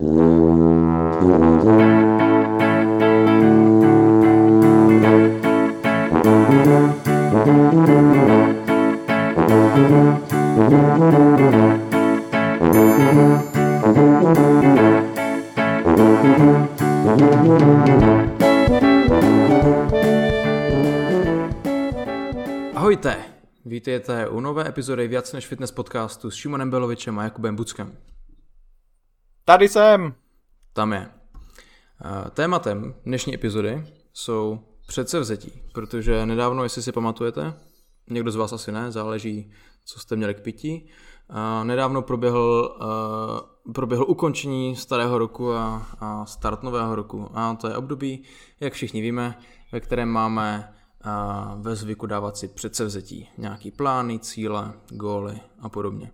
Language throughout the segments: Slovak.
Ahojte, vítejte u nové epizody Víc než fitness podcastu s Šimonem Belovičem a Jakubem Buckem. Tady jsem. Tam je. Tématem dnešní epizody jsou předsevzetí, protože nedávno, jestli si pamatujete, někdo z vás asi ne, záleží, co jste měli k pití, nedávno proběhl, proběhl ukončení starého roku a, a start nového roku. A to je období, jak všichni víme, ve kterém máme ve zvyku dávat si předsevzetí, nějaký plány, cíle, góly a podobně.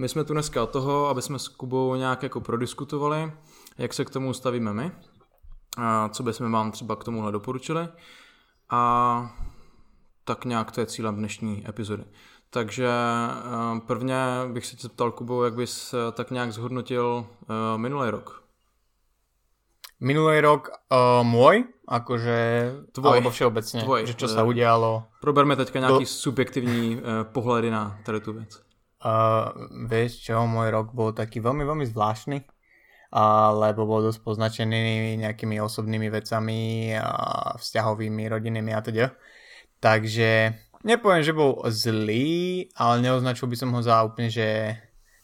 My jsme tu dneska od toho, aby jsme s Kubou nějak jako prodiskutovali, jak se k tomu stavíme my, a co bychom vám třeba k tomuhle doporučili a tak nějak to je cílem dnešní epizody. Takže prvně bych se tě zeptal, Kubo, jak bys tak nějak zhodnotil minulý rok? Minulý rok uh, môj, akože, tvoj, alebo všeobecne, tvoj, že čo sa udialo. Proberme teďka nejaký do... subjektívny uh, pohľady na tady tú vec. Uh, vieš čo, môj rok bol taký veľmi, veľmi zvláštny, uh, lebo bol dosť poznačený nejakými osobnými vecami, uh, vzťahovými, rodinnými a teda. Takže nepoviem, že bol zlý, ale neoznačil by som ho za úplne, že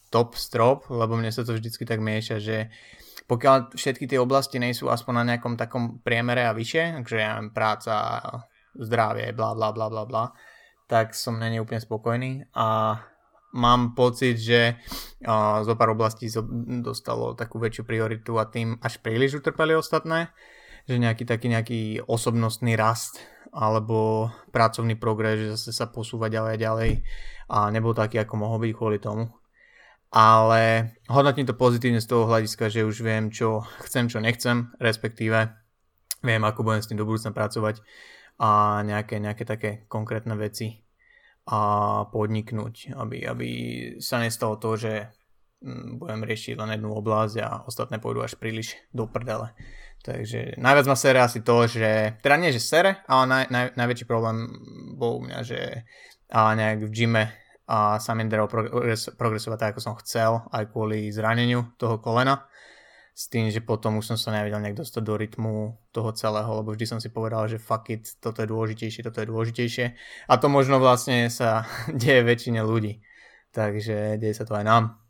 top strop, lebo mne sa to vždycky tak mieša, že pokiaľ všetky tie oblasti nie sú aspoň na nejakom takom priemere a vyššie, takže ja práca, zdravie, bla bla bla bla bla, tak som není úplne spokojný a mám pocit, že uh, zo pár oblastí dostalo takú väčšiu prioritu a tým až príliš utrpeli ostatné, že nejaký taký nejaký osobnostný rast alebo pracovný progres, že zase sa posúva ďalej a ďalej a nebol taký, ako mohol byť kvôli tomu. Ale hodnotím to pozitívne z toho hľadiska, že už viem, čo chcem, čo nechcem, respektíve viem, ako budem s tým do budúcna pracovať a nejaké, nejaké také konkrétne veci a podniknúť, aby, aby sa nestalo to, že mm, budem riešiť len jednu oblasť a ostatné pôjdu až príliš do prdele. Takže najviac ma sere asi to, že, teda nie, že sere, ale naj, naj, najväčší problém bol u mňa, že a nejak v gyme a sa mi progres, progresovať tak, ako som chcel, aj kvôli zraneniu toho kolena. S tým, že potom už som sa nevedel nejak dostať do rytmu toho celého, lebo vždy som si povedal, že fuck it, toto je dôležitejšie, toto je dôležitejšie. A to možno vlastne sa deje väčšine ľudí. Takže deje sa to aj nám.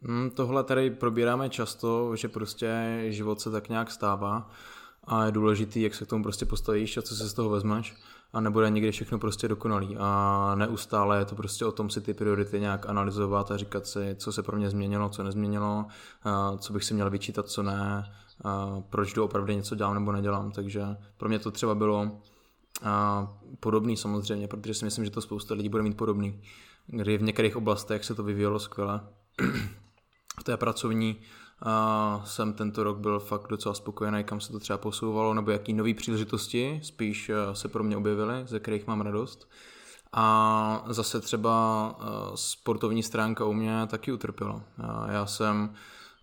Mm, tohle tady probíráme často, že prostě život se tak nějak stává a je důležitý, jak se k tomu prostě postavíš a co se z toho vezmeš a nebude nikdy všechno prostě dokonalý. A neustále je to prostě o tom si ty priority nějak analyzovat a říkat si, co se pro mě změnilo, co nezměnilo, co bych si měl vyčítat, co ne, proč jdu opravdu něco dělám nebo nedělám, takže pro mě to třeba bylo podobný samozřejmě, protože si myslím, že to spousta lidí bude mít podobný, kdy v některých oblastech se to vyvíjelo skvěle, v té pracovní a jsem tento rok byl fakt docela spokojený, kam se to třeba posouvalo, nebo jaký nové příležitosti spíš eh, se pro mě objevily, ze kterých mám radost. A zase třeba eh, sportovní stránka u mě taky utrpěla. Já jsem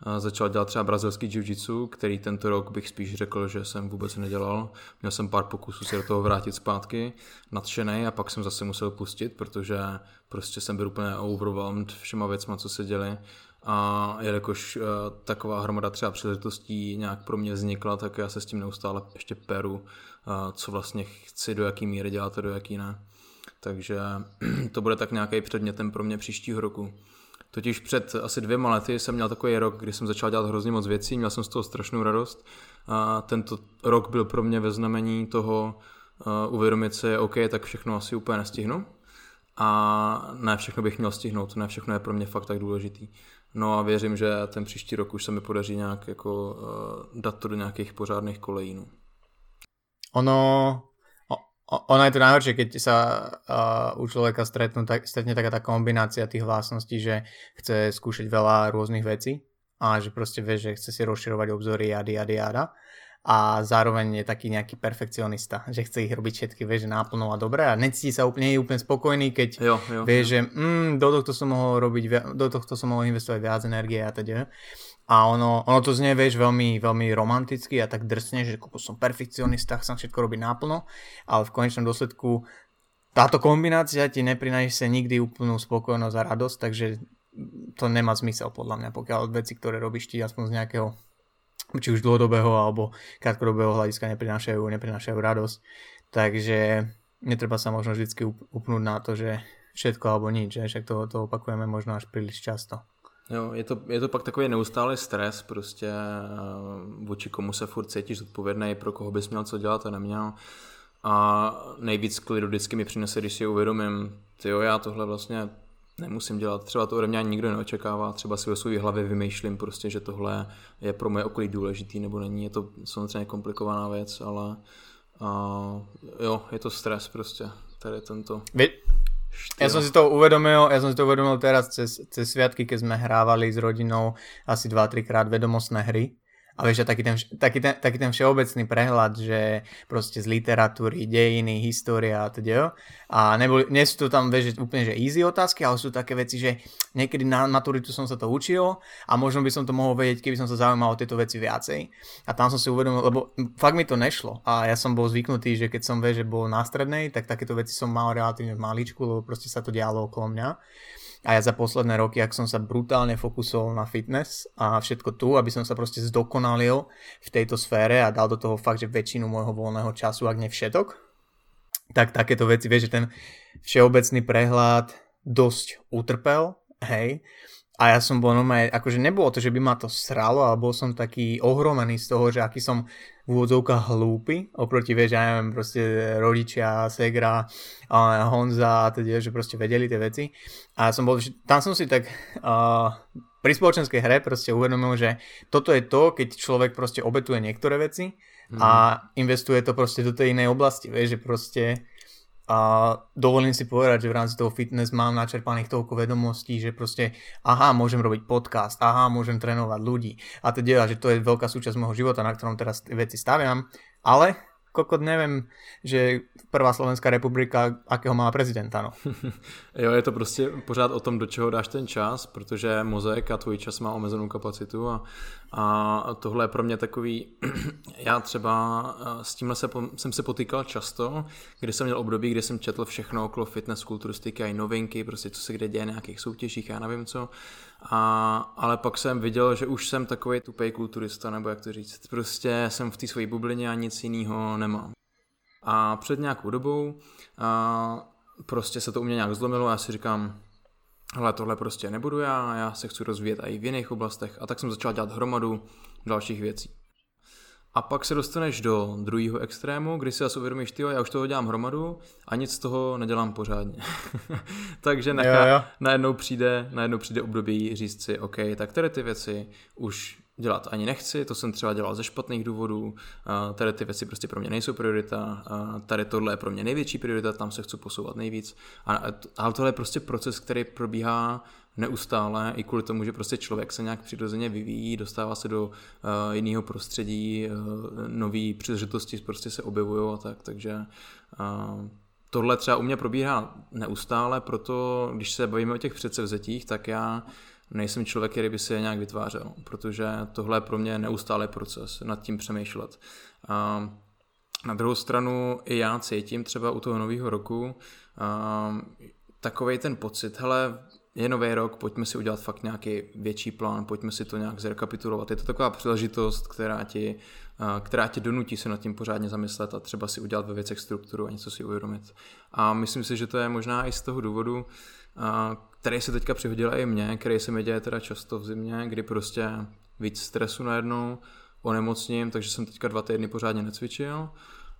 eh, začal dělat třeba brazilský jiu-jitsu, který tento rok bych spíš řekl, že jsem vůbec nedělal. Měl jsem pár pokusů se do toho vrátit zpátky, nadšený a pak jsem zase musel pustit, protože prostě jsem byl úplně overwhelmed všema věcma, co se děli a jelikož uh, taková hromada třeba příležitostí nějak pro mě vznikla, tak já se s tím neustále ještě peru, uh, co vlastně chci, do jaký míry dělat a do jaký ne. Takže to bude tak nějaký předmětem pro mě příštího roku. Totiž před asi dvěma lety jsem měl takový rok, kdy jsem začal dělat hrozně moc věcí, měl jsem z toho strašnou radost. A tento rok byl pro mě ve znamení toho uh, uvědomit si, OK, tak všechno asi úplně nestihnu. A ne všechno bych měl stihnout, ne všechno je pro mě fakt tak důležitý. No a věřím, že ten příští rok už se mi podaří nějak jako uh, dát to do nějakých pořádných kolejínů. Ono, ono je to najhoršie, keď sa uh, u človeka stretnú, tak, stretne taká tá kombinácia tých vlastností, že chce skúšať veľa rôznych vecí a že proste vie, že chce si rozširovať obzory jady, jady, jada. A zároveň je taký nejaký perfekcionista, že chce ich robiť všetky, vieš, naplno a dobre a necíti sa úplne, je úplne spokojný, keď jo, jo, vie, jo. že mm, do tohto som mohol robiť, do tohto som mohol investovať viac energie a teda. A ono, ono to znie, vieš, veľmi, veľmi romanticky a tak drsne, že ako som perfekcionista, chcem všetko robiť naplno, ale v konečnom dôsledku táto kombinácia ti neprináša nikdy úplnú spokojnosť a radosť, takže to nemá zmysel podľa mňa, pokiaľ veci, ktoré robíš ti aspoň z nejakého či už dlhodobého alebo krátkodobého hľadiska neprinášajú, neprinášajú radosť. Takže netreba sa možno vždy upnúť na to, že všetko alebo nič, že však to, to opakujeme možno až príliš často. Jo, je to, je to pak takový neustálý stres, prostě vůči komu se furt cítíš odpovědný, pro koho bys měl co dělat a neměl. A nejvíc klidu vždycky mi přinese, když si uvědomím, ty jo, já tohle vlastně nemusím dělat. Třeba to ode mě nikdo neočekává, třeba si ve své hlavě vymýšlím prostě, že tohle je pro moje okolí důležitý nebo není. Je to samozřejmě komplikovaná věc, ale uh, jo, je to stres prostě, tady tento... Vy, Ja som si to uvedomil, ja som si to uvedomil teraz cez, cez sviatky, keď sme hrávali s rodinou asi 2-3 krát vedomostné hry a vieš, taký ten, taký, ten, taký ten všeobecný prehľad, že proste z literatúry, dejiny, história a teda. A neboli, nie sú to tam, vieš, úplne že easy otázky, ale sú také veci, že niekedy na maturitu som sa to učil a možno by som to mohol vedieť, keby som sa zaujímal o tieto veci viacej. A tam som si uvedomil, lebo fakt mi to nešlo. A ja som bol zvyknutý, že keď som, vieš, že bol na strednej, tak takéto veci som mal relatívne v maličku, lebo proste sa to dialo okolo mňa. A ja za posledné roky, ak som sa brutálne fokusoval na fitness a všetko tu, aby som sa proste zdokonalil v tejto sfére a dal do toho fakt, že väčšinu môjho voľného času, ak nie všetok, tak takéto veci, vieš, že ten všeobecný prehľad dosť utrpel, hej, a ja som bol normálne, akože nebolo to, že by ma to sralo, ale bol som taký ohromený z toho, že aký som v úvodzovkách hlúpy, oproti, vieš, ja neviem, proste rodičia, Segra, Honza a teda, že proste vedeli tie veci. A som bol, tam som si tak uh, pri spoločenskej hre proste uvedomil, že toto je to, keď človek proste obetuje niektoré veci a mhm. investuje to proste do tej inej oblasti, vieš, že proste a dovolím si povedať, že v rámci toho fitness mám načerpaných toľko vedomostí, že proste aha, môžem robiť podcast, aha, môžem trénovať ľudí a teda, že to je veľká súčasť môjho života, na ktorom teraz veci staviam, ale kokot nevím, že prvá Slovenská republika, akého má prezidenta, no. jo, je to prostě pořád o tom, do čeho dáš ten čas, protože mozek a tvůj čas má omezenou kapacitu a, a tohle je pro mě takový, já třeba eh, s tímhle se, jsem se potýkal často, kdy jsem měl období, kdy jsem četl všechno okolo fitness, kulturistiky a i novinky, prostě co se kde děje, nějakých soutěžích, já nevím co. A, ale pak jsem viděl, že už jsem takový tupej kulturista, nebo jak to říct. Prostě jsem v té své bublině a nic jiného nemám. A před nějakou dobou a prostě se to u mě nějak zlomilo a já si říkám, ale tohle prostě nebudu já, já se chci rozvíjet i v jiných oblastech a tak jsem začal dělat hromadu dalších věcí. A pak se dostaneš do druhého extrému, kdy si zase uvědomíš, ty, já už toho dělám hromadu a nic z toho nedělám pořádně. Takže nechá, jo, jo. najednou, přijde, najednou přijde období říct si, OK, tak tady ty věci už dělat ani nechci, to jsem třeba dělal ze špatných důvodů, tady ty věci prostě pro mě nejsou priorita, tady tohle je pro mě největší priorita, tam se chci posouvat nejvíc. Ale tohle je prostě proces, který probíhá neustále, i kvůli tomu, že prostě člověk se nějak přirozeně vyvíjí, dostává se do uh, jiného prostředí, uh, nové příležitosti prostě se objevují a tak, takže uh, tohle třeba u mě probíhá neustále, proto když se bavíme o těch předsevzetích, tak já nejsem člověk, který by se je nějak vytvářel, protože tohle je pro mě neustálý proces, nad tím přemýšlet. Uh, na druhou stranu i já cítím třeba u toho nového roku uh, takový ten pocit, hele, je nový rok, pojďme si udělat fakt nějaký větší plán, pojďme si to nějak zrekapitulovat. Je to taková příležitost, která ti, která tě donutí se nad tím pořádně zamyslet a třeba si udělat ve věcech strukturu a něco si uvědomit. A myslím si, že to je možná i z toho důvodu, který se teďka přihodil i mně, který se mi děje teda často v zimě, kdy prostě víc stresu najednou, onemocním, takže jsem teďka dva týdny pořádně necvičil.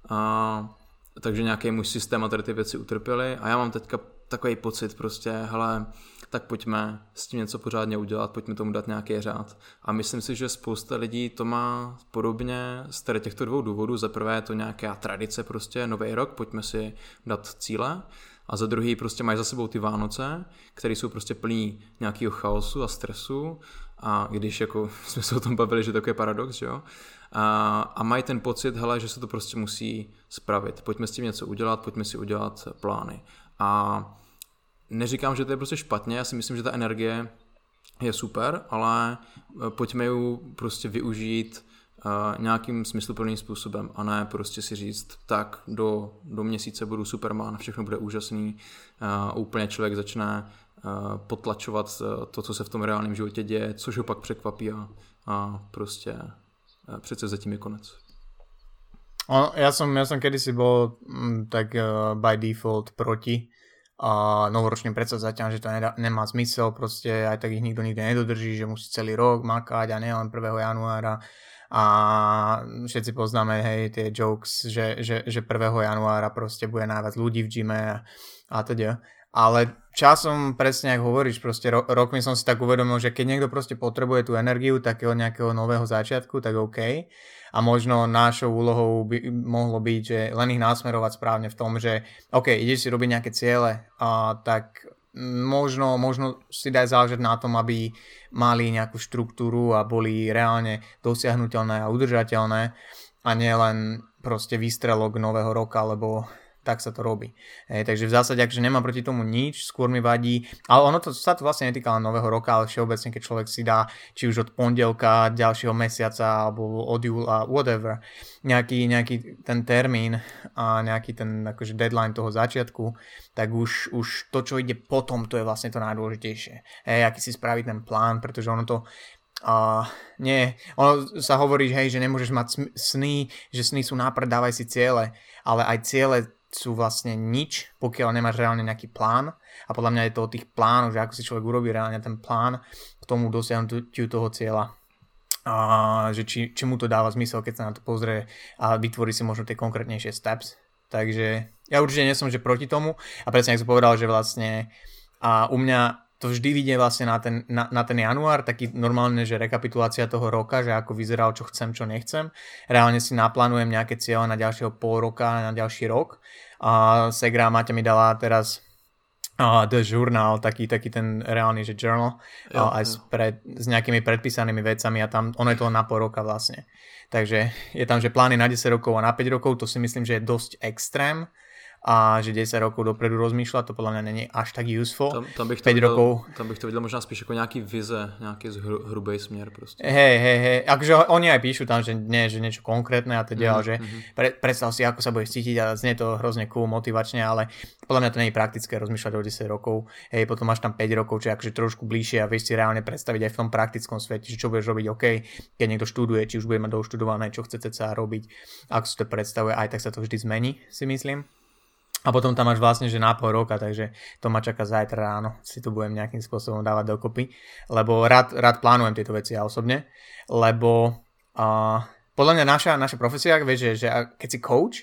A, takže nějaký můj systém a tady ty věci utrpěly a já mám teďka takový pocit prostě, hele, tak pojďme s tím něco pořádně udělat, pojďme tomu dát nějaký řád. A myslím si, že spousta lidí to má podobně z tady těchto dvou důvodů. Za prvé je to nějaká tradice, prostě nový rok, pojďme si dát cíle. A za druhý prostě mají za sebou ty Vánoce, které jsou prostě plný nějakého chaosu a stresu. A když jako jsme se o tom bavili, že to je paradox, že jo, a, a mají ten pocit, hele, že se to prostě musí spravit, pojďme s tím něco udělat, pojďme si udělat plány. A neříkám, že to je prostě špatně, já si myslím, že ta energie je super, ale eh, pojďme ji prostě využít uh, nějakým smysluplným způsobem a ne prostě si říct, tak do, do měsíce budu Superman, všechno bude úžasný, uh, úplně člověk začne uh, potlačovat to, co se v tom reálném životě děje, což ho pak překvapí a, a prostě uh, přece zatím je konec. Ono, ja som, ja som kedysi bol m, mm, tak uh, by default proti a novoročným predsavzatiam, že to nedá, nemá zmysel, proste aj tak ich nikto nikdy nedodrží, že musí celý rok makať a nielen 1. januára a všetci poznáme hej, tie jokes, že, že, že 1. januára proste bude najviac ľudí v gyme a, a teda. Ale časom, presne ako hovoríš, proste ro- rokmi som si tak uvedomil, že keď niekto proste potrebuje tú energiu takého nejakého nového začiatku, tak OK. A možno našou úlohou by mohlo byť, že len ich násmerovať správne v tom, že OK, ideš si robiť nejaké ciele, a tak možno, možno si daj záležať na tom, aby mali nejakú štruktúru a boli reálne dosiahnutelné a udržateľné a nie len proste výstrelok nového roka, lebo tak sa to robí. Hej, takže v zásade, akže nemám proti tomu nič, skôr mi vadí, ale ono to sa to vlastne netýka len nového roka, ale všeobecne, keď človek si dá, či už od pondelka, ďalšieho mesiaca, alebo od júla, whatever, nejaký, nejaký ten termín a nejaký ten akože deadline toho začiatku, tak už, už to, čo ide potom, to je vlastne to najdôležitejšie. Hej, aký si spraviť ten plán, pretože ono to a uh, nie, ono sa hovorí, hej, že nemôžeš mať sny, že sny sú nápad, dávaj si ciele, ale aj ciele sú vlastne nič, pokiaľ nemáš reálne nejaký plán. A podľa mňa je to o tých plánoch, že ako si človek urobí reálne ten plán k tomu dosiahnutiu toho cieľa. A že či, či mu to dáva zmysel, keď sa na to pozrie a vytvorí si možno tie konkrétnejšie steps. Takže ja určite nie som, že proti tomu. A presne ako som povedal, že vlastne a u mňa to vždy vidie vlastne na ten, na, na ten január, taký normálne, že rekapitulácia toho roka, že ako vyzeral, čo chcem, čo nechcem. Reálne si naplánujem nejaké cieľe na ďalšieho pol roka, na ďalší rok. A Segra Maťa mi dala teraz uh, The Journal, taký, taký ten reálny, že journal, jo, uh, aj. S, pred, s nejakými predpísanými vecami a tam, ono je to na pol roka vlastne. Takže je tam, že plány na 10 rokov a na 5 rokov, to si myslím, že je dosť extrém a že 10 rokov dopredu rozmýšľať, to podľa mňa není až tak useful. Tam, tam bych to 5 videl, rokov. Tam bych to videl možná spíš ako nejaký vize, nejaký hru, hrubý smier proste. Hej, hej, hej, akože oni aj píšu tam, že nie, že niečo konkrétne a teda, mm, že mm-hmm. pre, predstav si, ako sa budeš cítiť a znie to hrozne cool, motivačne, ale podľa mňa to nie je praktické rozmýšľať o 10 rokov. Hej, potom máš tam 5 rokov, čo je akože trošku bližšie a vieš si reálne predstaviť aj v tom praktickom svete, že čo budeš robiť, OK, keď niekto študuje, či už bude mať doštudované, čo chcete sa robiť, ako si to predstavuje, aj tak sa to vždy zmení, si myslím. A potom tam máš vlastne, že na roka, takže to ma čaká zajtra ráno, si tu budem nejakým spôsobom dávať dokopy, lebo rád, rád plánujem tieto veci ja osobne, lebo uh, podľa mňa naša, naša profesia, vieš, že, že keď si coach,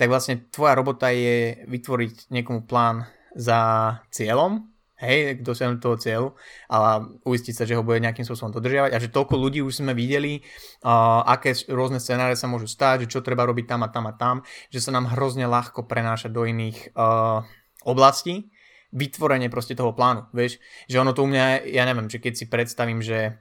tak vlastne tvoja robota je vytvoriť niekomu plán za cieľom, hej, k dosiahnuť toho cieľu a uistiť sa, že ho bude nejakým spôsobom dodržiavať a že toľko ľudí už sme videli, uh, aké rôzne scenáre sa môžu stať, že čo treba robiť tam a tam a tam, že sa nám hrozne ľahko prenáša do iných uh, oblastí, vytvorenie proste toho plánu, vieš, že ono to u mňa, ja neviem, že keď si predstavím, že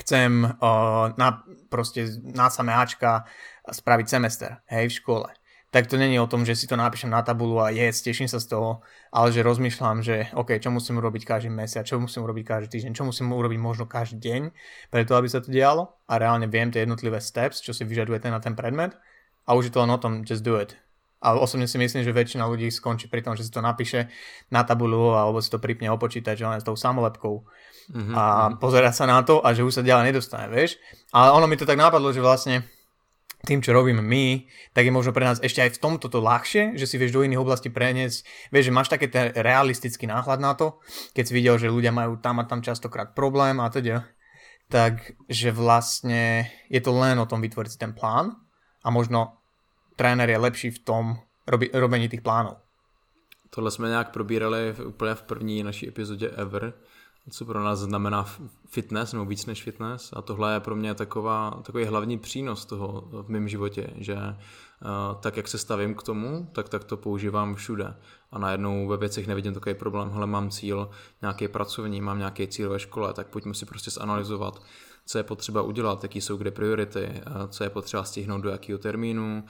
chcem uh, na, proste na samé Ačka spraviť semester, hej, v škole, tak to není o tom, že si to napíšem na tabulu a yes, teším sa z toho, ale že rozmýšľam, že OK, čo musím urobiť každý mesiac, čo musím urobiť každý týždeň, čo musím urobiť možno každý deň, preto aby sa to dialo a reálne viem tie jednotlivé steps, čo si vyžaduje ten na ten predmet a už je to len o tom, just do it. A osobne si myslím, že väčšina ľudí skončí pri tom, že si to napíše na tabulu alebo si to pripne o počítač len s tou samolepkou mm-hmm. a mhm. pozera sa na to a že už sa ďalej nedostane, vieš. Ale ono mi to tak napadlo, že vlastne tým, čo robíme my, tak je možno pre nás ešte aj v tomto to ľahšie, že si vieš do iných oblastí preniesť, vieš, že máš taký ten realistický náhľad na to, keď si videl, že ľudia majú tam a tam častokrát problém a teda, tak že vlastne je to len o tom vytvoriť si ten plán a možno tréner je lepší v tom robi, robení tých plánov. Tohle jsme nějak probírali úplně v první naší epizodě ever co pro nás znamená fitness nebo víc než fitness. A tohle je pro mě taková, takový hlavní přínos toho v mém životě, že uh, tak, jak se stavím k tomu, tak, tak to používám všude. A najednou ve věcech nevidím takový problém, hele mám cíl nějaký pracovní, mám nějaký cíl ve škole, tak pojďme si prostě zanalizovat, co je potřeba udělat, jaký jsou kde priority, co je potřeba stihnout do jakého termínu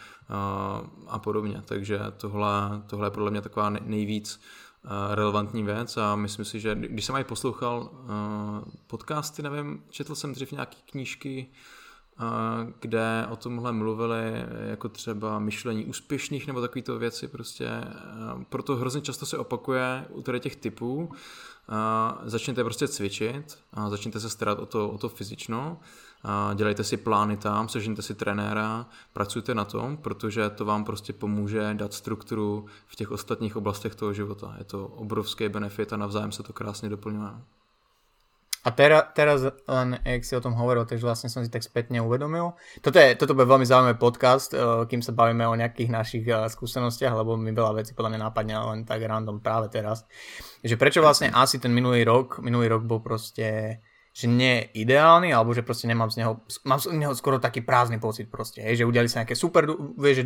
a podobně. Takže tohle, tohle je podle mě taková nejvíc relevantní věc a myslím si, že když jsem aj poslouchal podcasty, nevím, četl jsem dřív nějaké knížky, kde o tomhle mluvili jako třeba myšlení úspěšných nebo takovýto věci prostě. Proto hrozně často se opakuje u tady těch typů. Začněte prostě cvičit, začněte se starat o to, o to fyzično, dělejte si plány tam, sežněte si trenéra, pracujte na tom, protože to vám prostě pomůže dát strukturu v těch ostatních oblastech toho života. Je to obrovský benefit a navzájem se to krásně doplňuje. A teraz, teraz len, jak si o tom hovoril, takže vlastne som si tak spätne uvedomil. Toto, je, toto bude veľmi zaujímavý podcast, eh, kým sa bavíme o nejakých našich eh, skúsenostiach, lebo mi veľa vecí podľa mňa nápadne len tak random práve teraz. Že prečo vlastne asi ten minulý rok, minulý rok bol proste že nie je ideálny, alebo že proste nemám z neho, mám z neho skoro taký prázdny pocit proste, hej, že udiali sa nejaké super, vieš, že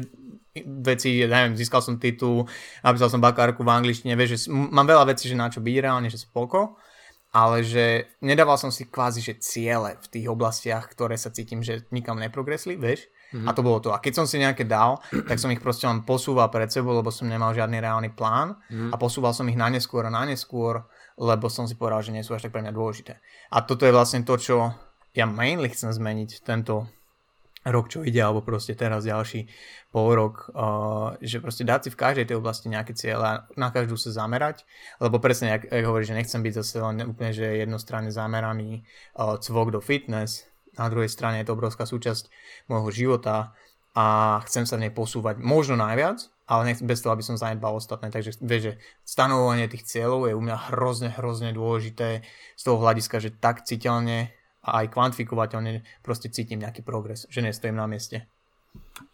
veci, ja neviem, získal som titul, napísal som bakárku v angličtine, vieš, že mám veľa vecí, že na čo byť reálne, že spoko, ale že nedával som si kvázi, že ciele v tých oblastiach, ktoré sa cítim, že nikam neprogresli, vieš? Mm-hmm. A to bolo to. A keď som si nejaké dal, tak som ich proste len posúval pred sebou, lebo som nemal žiadny reálny plán mm-hmm. a posúval som ich na neskôr a na neskôr, lebo som si povedal, že nie sú až tak pre mňa dôležité. A toto je vlastne to, čo ja mainly chcem zmeniť tento rok, čo ide, alebo proste teraz ďalší pol rok, uh, že proste dať si v každej tej oblasti nejaké cieľa, na každú sa zamerať, lebo presne, jak, jak hovorí, že nechcem byť zase len úplne, že jednostranne zameraný uh, cvok do fitness, na druhej strane je to obrovská súčasť môjho života a chcem sa v nej posúvať možno najviac, ale nech, bez toho, aby som zanedbal ostatné. Takže vieš, že stanovovanie tých cieľov je u mňa hrozne, hrozne dôležité z toho hľadiska, že tak citeľne a aj kvantifikovateľne proste cítim nejaký progres, že nestojím na mieste.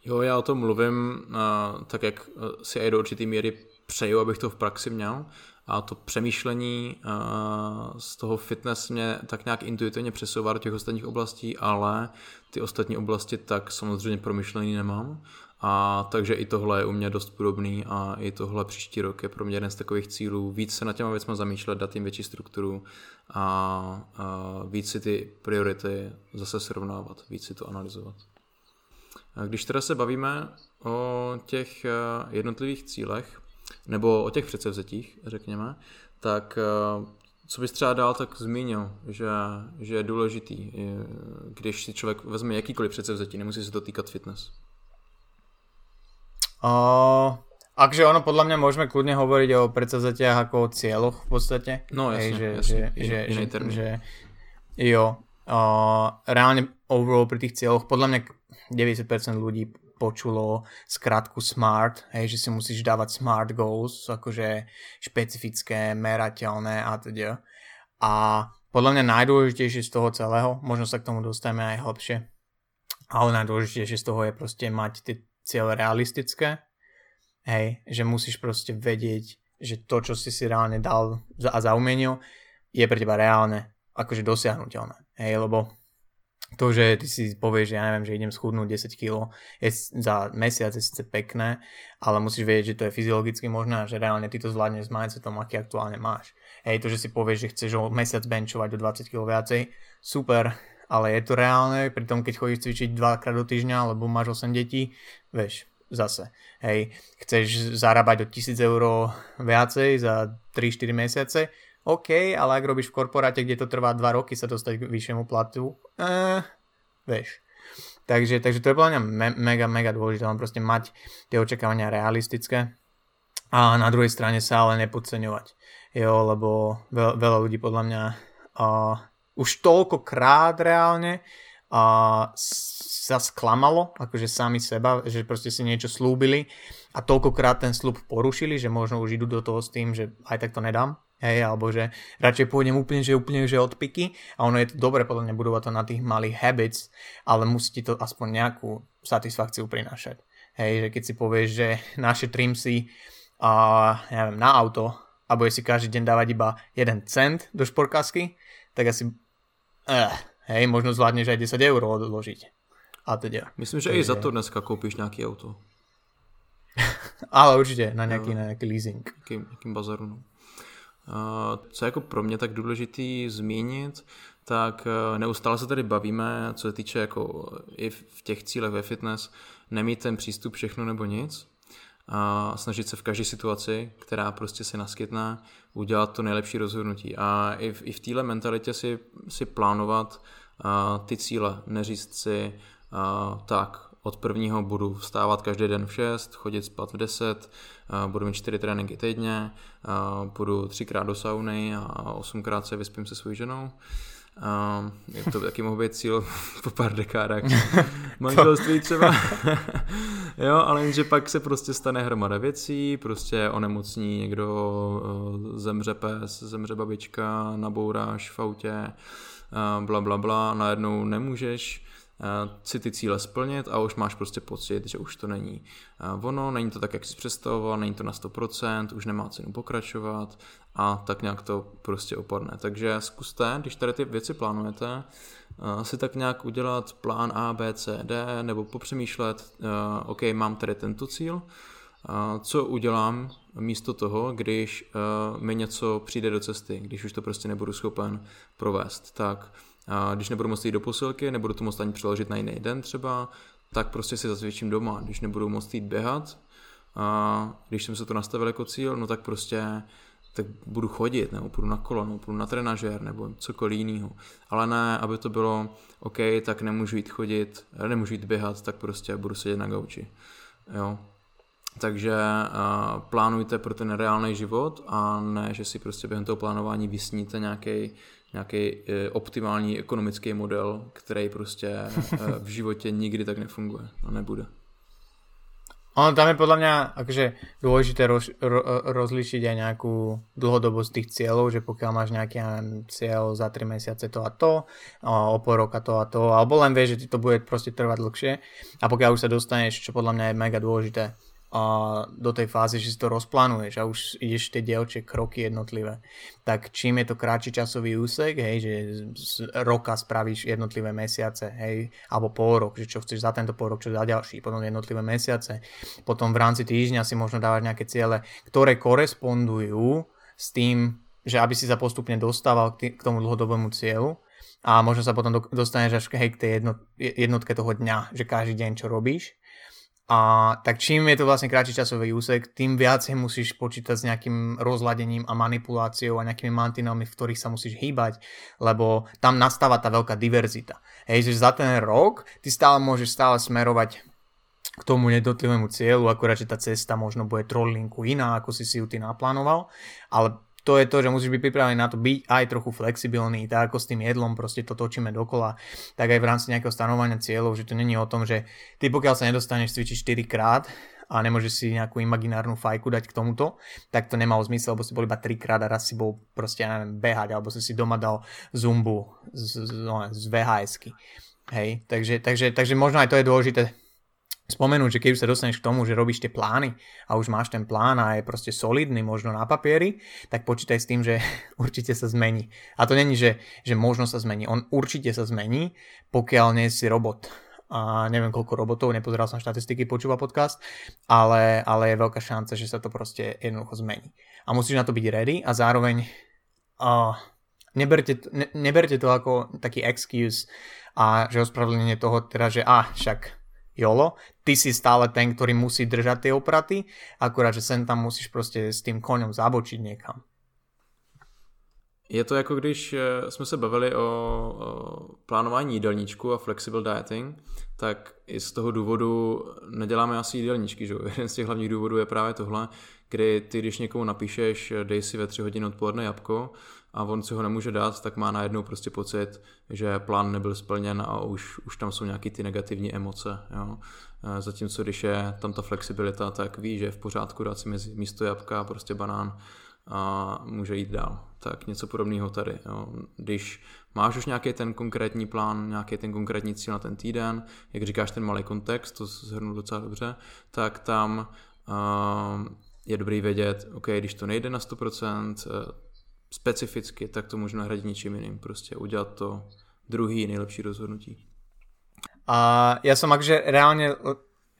Jo, já o tom mluvím uh, tak, jak e, si aj do určitý míry přeju, abych to v praxi měl. A to přemýšlení uh, z toho fitness mě tak nějak intuitivně přesouvá do těch ostatních oblastí, ale ty ostatní oblasti tak samozřejmě promyšlený nemám. A takže i tohle je u mě dost podobný a i tohle příští rok je pro mě jeden z takových cílů. Víc se na těma věcma zamýšlet, dát jim větší strukturu a, a víc si ty priority zase srovnávat, víc si to analyzovat. A když teda se bavíme o těch eh, jednotlivých cílech, nebo o těch předsevzetích, řekněme, tak eh, co bys třeba dál tak zmínil, že, že je důležitý, když si člověk vezme jakýkoliv předsevzetí, nemusí se to týkat fitness. Uh, akže ono podľa mňa môžeme kľudne hovoriť o predsazatiach ako o cieľoch v podstate. No jasne, Hej, že, jasne. Že, že, že, že, jo, uh, reálne overall pri tých cieľoch podľa mňa 90% ľudí počulo skratku SMART, hej, že si musíš dávať SMART goals, akože špecifické, merateľné a teda. A podľa mňa najdôležitejšie z toho celého, možno sa k tomu dostaneme aj hlbšie, ale najdôležitejšie z toho je proste mať tie cieľ realistické, hej, že musíš proste vedieť, že to, čo si si reálne dal a zaumienil, je pre teba reálne, akože dosiahnutelné, hej, lebo to, že ty si povieš, že ja neviem, že idem schudnúť 10 kg je za mesiac je síce pekné, ale musíš vedieť, že to je fyziologicky možné a že reálne ty to zvládneš s mindsetom, aký aktuálne máš. Hej, to, že si povieš, že chceš o mesiac benchovať do 20 kg viacej, super, ale je to reálne, pritom keď chodíš cvičiť dvakrát do týždňa, lebo máš 8 detí, vieš, zase, hej, chceš zarábať o 1000 eur viacej za 3-4 mesiace, OK, ale ak robíš v korporáte, kde to trvá 2 roky sa dostať k vyššiemu platu, eh, vieš. Takže, takže to je podľa mňa me- mega, mega dôležité, len proste mať tie očakávania realistické a na druhej strane sa ale nepodceňovať. Jo, lebo veľa, veľa ľudí podľa mňa uh, už toľkokrát reálne a sa sklamalo, akože sami seba, že proste si niečo slúbili a toľkokrát ten slúb porušili, že možno už idú do toho s tým, že aj tak to nedám, hej, alebo že radšej pôjdem úplne, že úplne, že od a ono je to dobre podľa mňa budovať to na tých malých habits, ale musí ti to aspoň nejakú satisfakciu prinášať. Hej, že keď si povieš, že našetrím si a, neviem, na auto a bude si každý deň dávať iba 1 cent do šporkásky, tak asi eh, hej, možno zvládneš aj 10 eur odložiť. A teda. Myslím, že i za to dneska koupíš nějaký auto. Ale určitě na nějaký, na nějaký leasing. Jakým, jakým bazaru. No. Co je jako pro mě tak důležitý zmínit, tak eh, neustále se tady bavíme, co se týče jako i v těch cílech ve fitness, nemít ten přístup všechno nebo nic, a snažit se v každé situaci, která prostě se naskytne, udělat to nejlepší rozhodnutí. A i v, i v téhle mentalitě si, si plánovat a, ty cíle, neříct si a, tak, od prvního budu vstávat každý den v 6, chodit spát v 10, budu mít 4 tréninky týdně, půjdu třikrát do sauny a osmkrát se vyspím se svou ženou. Uh, to by taky mohl být cíl po pár dekádách manželství třeba. jo, ale jenže pak se prostě stane hromada věcí, prostě onemocní někdo, uh, zemře pes, zemře babička, nabouráš v autě, uh, bla bla bla, najednou nemůžeš si ty cíle splnit a už máš prostě pocit, že už to není ono, není to tak, jak jsi představoval, není to na 100%, už nemá cenu pokračovat a tak nějak to prostě opadne. Takže zkuste, když tady ty věci plánujete, si tak nějak udělat plán A, B, C, D, nebo popřemýšlet, OK, mám tady tento cíl, co udělám místo toho, když mi něco přijde do cesty, když už to prostě nebudu schopen provést, tak a když nebudu moct jít do posilky, nebudu to moct ani přeložit na jiný den třeba, tak prostě si zasvědčím doma. Když nebudu moct jít běhat, a když jsem se to nastavil jako cíl, no tak prostě tak budu chodit, nebo půjdu na kolo, nebo půjdu na trenažér, nebo cokoliv jiného. Ale ne, aby to bylo, OK, tak nemůžu jít chodit, nemůžu jít běhat, tak prostě budu sedět na gauči. Jo. Takže uh, plánujte pro ten reálný život a ne, že si prostě během toho plánování vysníte nějaký nějaký e, optimální ekonomický model, který prostě e, v životě nikdy tak nefunguje a nebude. Ono tam je podľa mňa akože dôležité roz, ro, rozlišiť aj nejakú dlhodobosť tých cieľov, že pokiaľ máš nejaký cieľ za 3 mesiace to a to, o pol roka to a to, alebo len vieš, že ti to bude proste trvať dlhšie a pokiaľ už sa dostaneš, čo podľa mňa je mega dôležité, a do tej fázy, že si to rozplánuješ a už ideš tie dielčie kroky jednotlivé. Tak čím je to kratší časový úsek, hej, že z roka spravíš jednotlivé mesiace, hej, alebo pol rok, že čo chceš za tento pol rok, čo za ďalší, potom jednotlivé mesiace. Potom v rámci týždňa si možno dávať nejaké ciele, ktoré korespondujú s tým, že aby si sa postupne dostával k, k tomu dlhodobému cieľu a možno sa potom dostaneš až hej, k tej jednotke toho dňa, že každý deň čo robíš a tak čím je to vlastne kratší časový úsek, tým viacej musíš počítať s nejakým rozladením a manipuláciou a nejakými mantinami, v ktorých sa musíš hýbať, lebo tam nastáva tá veľká diverzita. Hej, že za ten rok ty stále môžeš stále smerovať k tomu nedotlivému cieľu, akurát, že tá cesta možno bude trollinku iná, ako si si ju ty naplánoval, ale to je to, že musíš byť pripravený na to byť aj trochu flexibilný, tak ako s tým jedlom proste to točíme dokola, tak aj v rámci nejakého stanovania cieľov, že to není o tom, že ty pokiaľ sa nedostaneš cvičiť 4 krát a nemôžeš si nejakú imaginárnu fajku dať k tomuto, tak to nemalo zmysel, lebo si bol iba 3 krát a raz si bol proste, ja neviem, behať, alebo si si doma dal zumbu z, z, no, z VHSky. Hej, takže, takže, takže možno aj to je dôležité spomenúť, že keď už sa dostaneš k tomu, že robíš tie plány a už máš ten plán a je proste solidný možno na papieri, tak počítaj s tým, že určite sa zmení. A to není, že, že možno sa zmení. On určite sa zmení, pokiaľ nie si robot. A neviem koľko robotov, nepozeral som štatistiky, počúva podcast, ale, ale je veľká šanca, že sa to proste jednoducho zmení. A musíš na to byť ready a zároveň uh, neberte, ne, neberte to ako taký excuse a že ospravedlnenie toho teda, že a ah, však jolo, ty si stále ten, ktorý musí držať tie opraty, akurát, že sem tam musíš proste s tým koňom zabočiť niekam. Je to jako když eh, jsme se bavili o, o plánování jídelníčku a flexible dieting, tak i z toho důvodu neděláme asi jídelníčky. Že? Jeden z těch hlavních důvodů je právě tohle, kdy ty, když někomu napíšeš, dej si ve tři hodiny odpoledne jabko, a on si ho nemůže dát, tak má najednou prostě pocit, že plán nebyl splněn a už, už tam jsou nějaký ty negativní emoce. Jo. E, zatímco když je tam ta flexibilita, tak ví, že je v pořádku dát si místo jabka prostě banán a může jít dál. Tak něco podobného tady. Jo. Když máš už nějaký ten konkrétní plán, nějaký ten konkrétní cíl na ten týden, jak říkáš ten malý kontext, to zhrnu docela dobře, tak tam uh, je dobrý vědět, OK, když to nejde na 100% eh, specificky, tak to možná hradit ničím jiným. Prostě udělat to druhý nejlepší rozhodnutí. A ja som akože reálne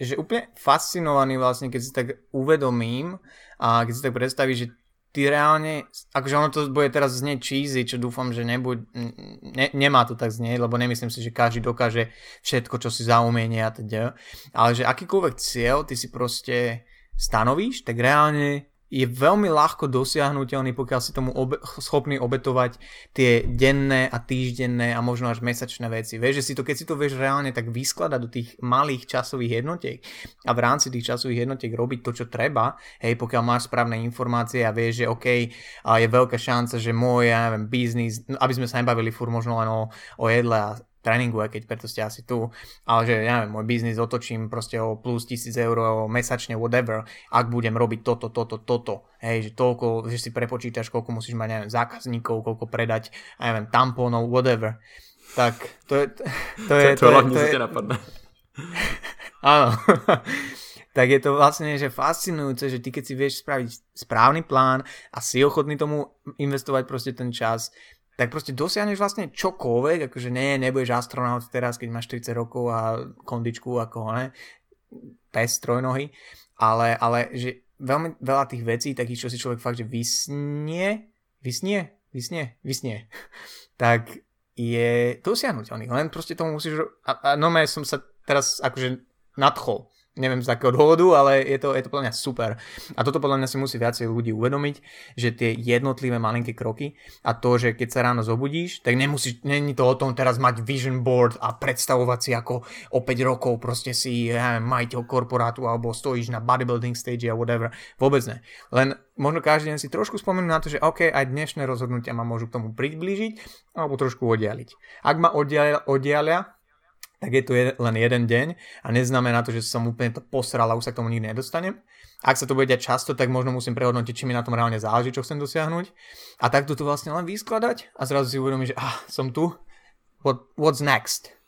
že úplne fascinovaný vlastne, keď si tak uvedomím a keď si tak predstavíš, že ty reálne, akože ono to bude teraz znieť cheesy, čo dúfam, že nebuď, ne, nemá to tak znieť, lebo nemyslím si, že každý dokáže všetko, čo si zaumenie a teda, ale že akýkoľvek cieľ ty si proste stanovíš, tak reálne je veľmi ľahko dosiahnutelný, pokiaľ si tomu obe- schopný obetovať tie denné a týždenné a možno až mesačné veci. Vieš, že si to, keď si to vieš reálne tak vyskladať do tých malých časových jednotiek a v rámci tých časových jednotiek robiť to, čo treba, hej, pokiaľ máš správne informácie a vieš, že OK, a je veľká šanca, že môj, ja neviem, biznis, no, aby sme sa nebavili fur možno len o, o jedle a tréningu, aj keď preto ste asi tu, ale že ja neviem, môj biznis otočím proste o plus 1000 eur mesačne, whatever, ak budem robiť toto, toto, toto, hej, že toľko, že si prepočítaš, koľko musíš mať, neviem, zákazníkov, koľko predať, ja neviem, tampónov, whatever, tak to je, to je, to, to, to, to je, napadne. Áno. tak je to vlastne že fascinujúce, že ty keď si vieš spraviť správny plán a si ochotný tomu investovať proste ten čas, tak proste dosiahneš vlastne čokoľvek, akože nie, nebudeš astronaut teraz, keď máš 30 rokov a kondičku ako ne, pes trojnohy, ale, ale že veľmi veľa tých vecí, takých, čo si človek fakt, že vysnie, vysnie, vysnie, vysnie, tak je dosiahnutelný. Len proste tomu musíš... A, a no som sa teraz akože nadchol neviem z akého dôvodu, ale je to, je to podľa mňa super. A toto podľa mňa si musí viacej ľudí uvedomiť, že tie jednotlivé malinké kroky a to, že keď sa ráno zobudíš, tak nemusíš, není to o tom teraz mať vision board a predstavovať si ako o 5 rokov proste si ja majiteľ korporátu alebo stojíš na bodybuilding stage a whatever. Vôbec ne. Len možno každý deň si trošku spomenú na to, že OK, aj dnešné rozhodnutia ma môžu k tomu priblížiť alebo trošku oddialiť. Ak ma oddialia, oddialia tak je to jed, len jeden deň a neznamená to, že som úplne to posral a už sa k tomu nikdy nedostanem. Ak sa to bude diať často, tak možno musím prehodnotiť, či mi na tom reálne záleží, čo chcem dosiahnuť. A takto to vlastne len vyskladať a zrazu si uvedomím, že ah, som tu. What, what's next?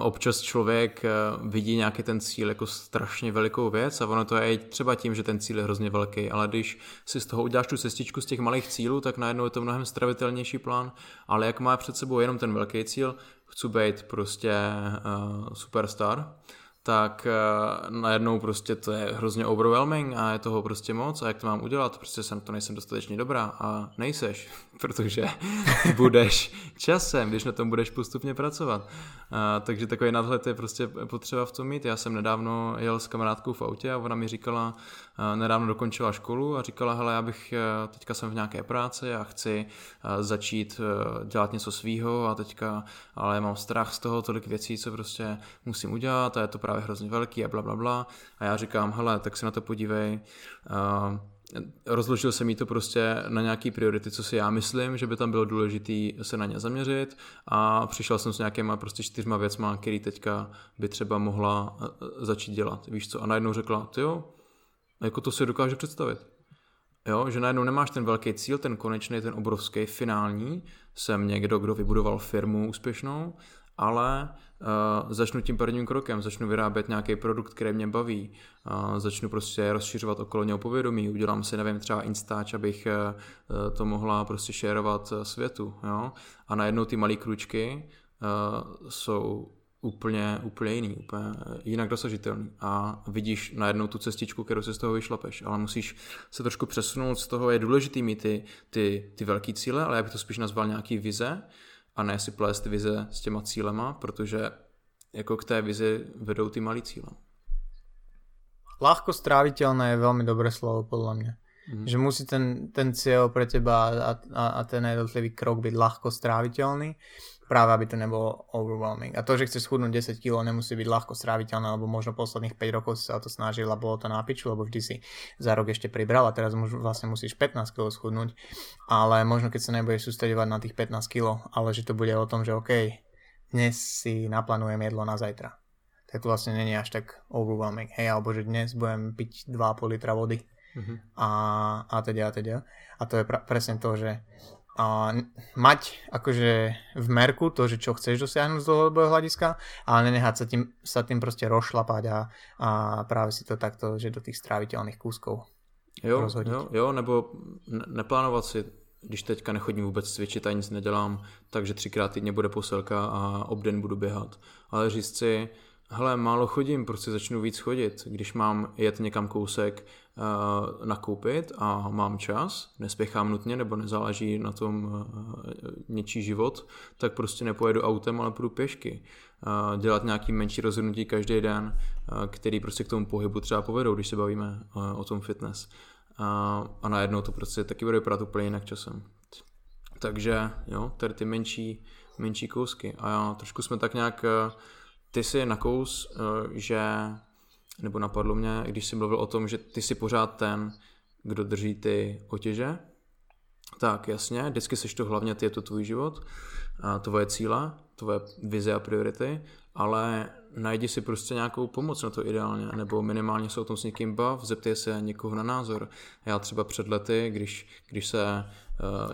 občas člověk eh, vidí nějaký ten cíl jako strašně velikou věc a ono to je třeba tím, že ten cíl je hrozně velký, ale když si z toho uděláš tu cestičku z těch malých cílů, tak najednou je to mnohem stravitelnější plán, ale jak má před sebou jenom ten velký cíl, chci být prostě uh, superstar, tak uh, najednou prostě to je hrozně overwhelming a je toho prostě moc a jak to mám udělat, prostě jsem to nejsem dostatečně dobrá a nejseš, protože budeš časem, když na tom budeš postupně pracovat. Uh, takže takový nadhled je prostě potřeba v tom mít. Já jsem nedávno jel s kamarádkou v autě a ona mi říkala, nedávno dokončila školu a říkala, hele, já bych, uh, teďka jsem v nějaké práci a chci uh, začít uh, dělat něco svýho a teďka, ale mám strach z toho, tolik věcí, co prostě musím udělat a je to právě hrozně velký a bla, bla, bla. A já říkám, hele, tak si na to podívej. Rozložil jsem jí to prostě na nějaký priority, co si já myslím, že by tam bylo důležité se na ně zaměřit a přišel jsem s nějakýma prostě čtyřma věcma, který teďka by třeba mohla začít dělat, víš co, a najednou řekla, ty jo, jako to si dokážu představit. Jo, že najednou nemáš ten velký cíl, ten konečný, ten obrovský, finální, jsem někdo, kdo vybudoval firmu úspěšnou, ale uh, začnu tím prvním krokem, začnu vyrábět nějaký produkt, který mě baví, uh, začnu prostě rozšiřovat okolo něho povědomí, udělám si, nevím, třeba Instač, abych uh, to mohla prostě šerovat světu, jo? A najednou ty malé kručky uh, jsou úplně, úplně jiný, úplně jinak dosažitelný. A vidíš najednou tu cestičku, kterou si z toho vyšlapeš, ale musíš se trošku přesunout z toho, je důležitý mít ty, ty, ty velký cíle, ale já bych to spíš nazval nějaký vize, a ne si plést vize s těma cílema, protože jako k té vizi vedou ty malý cíle. Ľahko stráviteľné je veľmi dobré slovo podľa mňa. Mm. Že musí ten, ten cieľ pre teba a, a, a ten jednotlivý krok byť ľahko stráviteľný práve aby to nebolo overwhelming. A to, že chceš schudnúť 10 kg nemusí byť ľahko stráviteľné, lebo možno posledných 5 rokov si sa to snažil a bolo to na piču, lebo vždy si za rok ešte pribral a teraz vlastne musíš 15 kg schudnúť, ale možno keď sa nebudeš sústredovať na tých 15 kg, ale že to bude o tom, že OK, dnes si naplánujem jedlo na zajtra. Tak to vlastne není až tak overwhelming. Hej, alebo že dnes budem piť 2,5 litra vody. Mm-hmm. A, a teda a teda. A to je pra- presne to, že a mať akože v merku to, že čo chceš dosiahnuť z dlhodobého hľadiska, ale nenehať sa tým, sa tým proste rozšlapať a, a práve si to takto, že do tých stráviteľných kúskov. jo, rozhodit. Jo, jo, nebo neplánovat si, když teďka nechodím vůbec cvičit a nic nedělám, takže třikrát týdně bude posilka a obden budu běhat. Ale říct si, hele, málo chodím, prostě začnu víc chodit. Když mám jet někam kousek uh, nakoupit a mám čas, nespěchám nutně nebo nezáleží na tom uh, něčí život, tak prostě nepojedu autem, ale půjdu pěšky. Uh, dělat nějaký menší rozhodnutí každý den, uh, který prostě k tomu pohybu třeba povedou, když se bavíme uh, o tom fitness. Uh, a najednou to prostě taky bude vypadat úplně jinak časem. Takže jo, tady ty menší, menší kousky. A já, trošku jsme tak nějak uh, ty si nakous, eh, že, nebo napadlo mě, když jsi mluvil o tom, že ty jsi pořád ten, kdo drží ty otěže, tak jasně, vždycky seš to hlavně ty, je to tvůj život, tvoje cíle, tvoje vize a priority, ale najdi si prostě nějakou pomoc na to ideálně, nebo minimálně se o tom s někým bav, zeptej se někoho na názor. Já třeba před lety, když, když se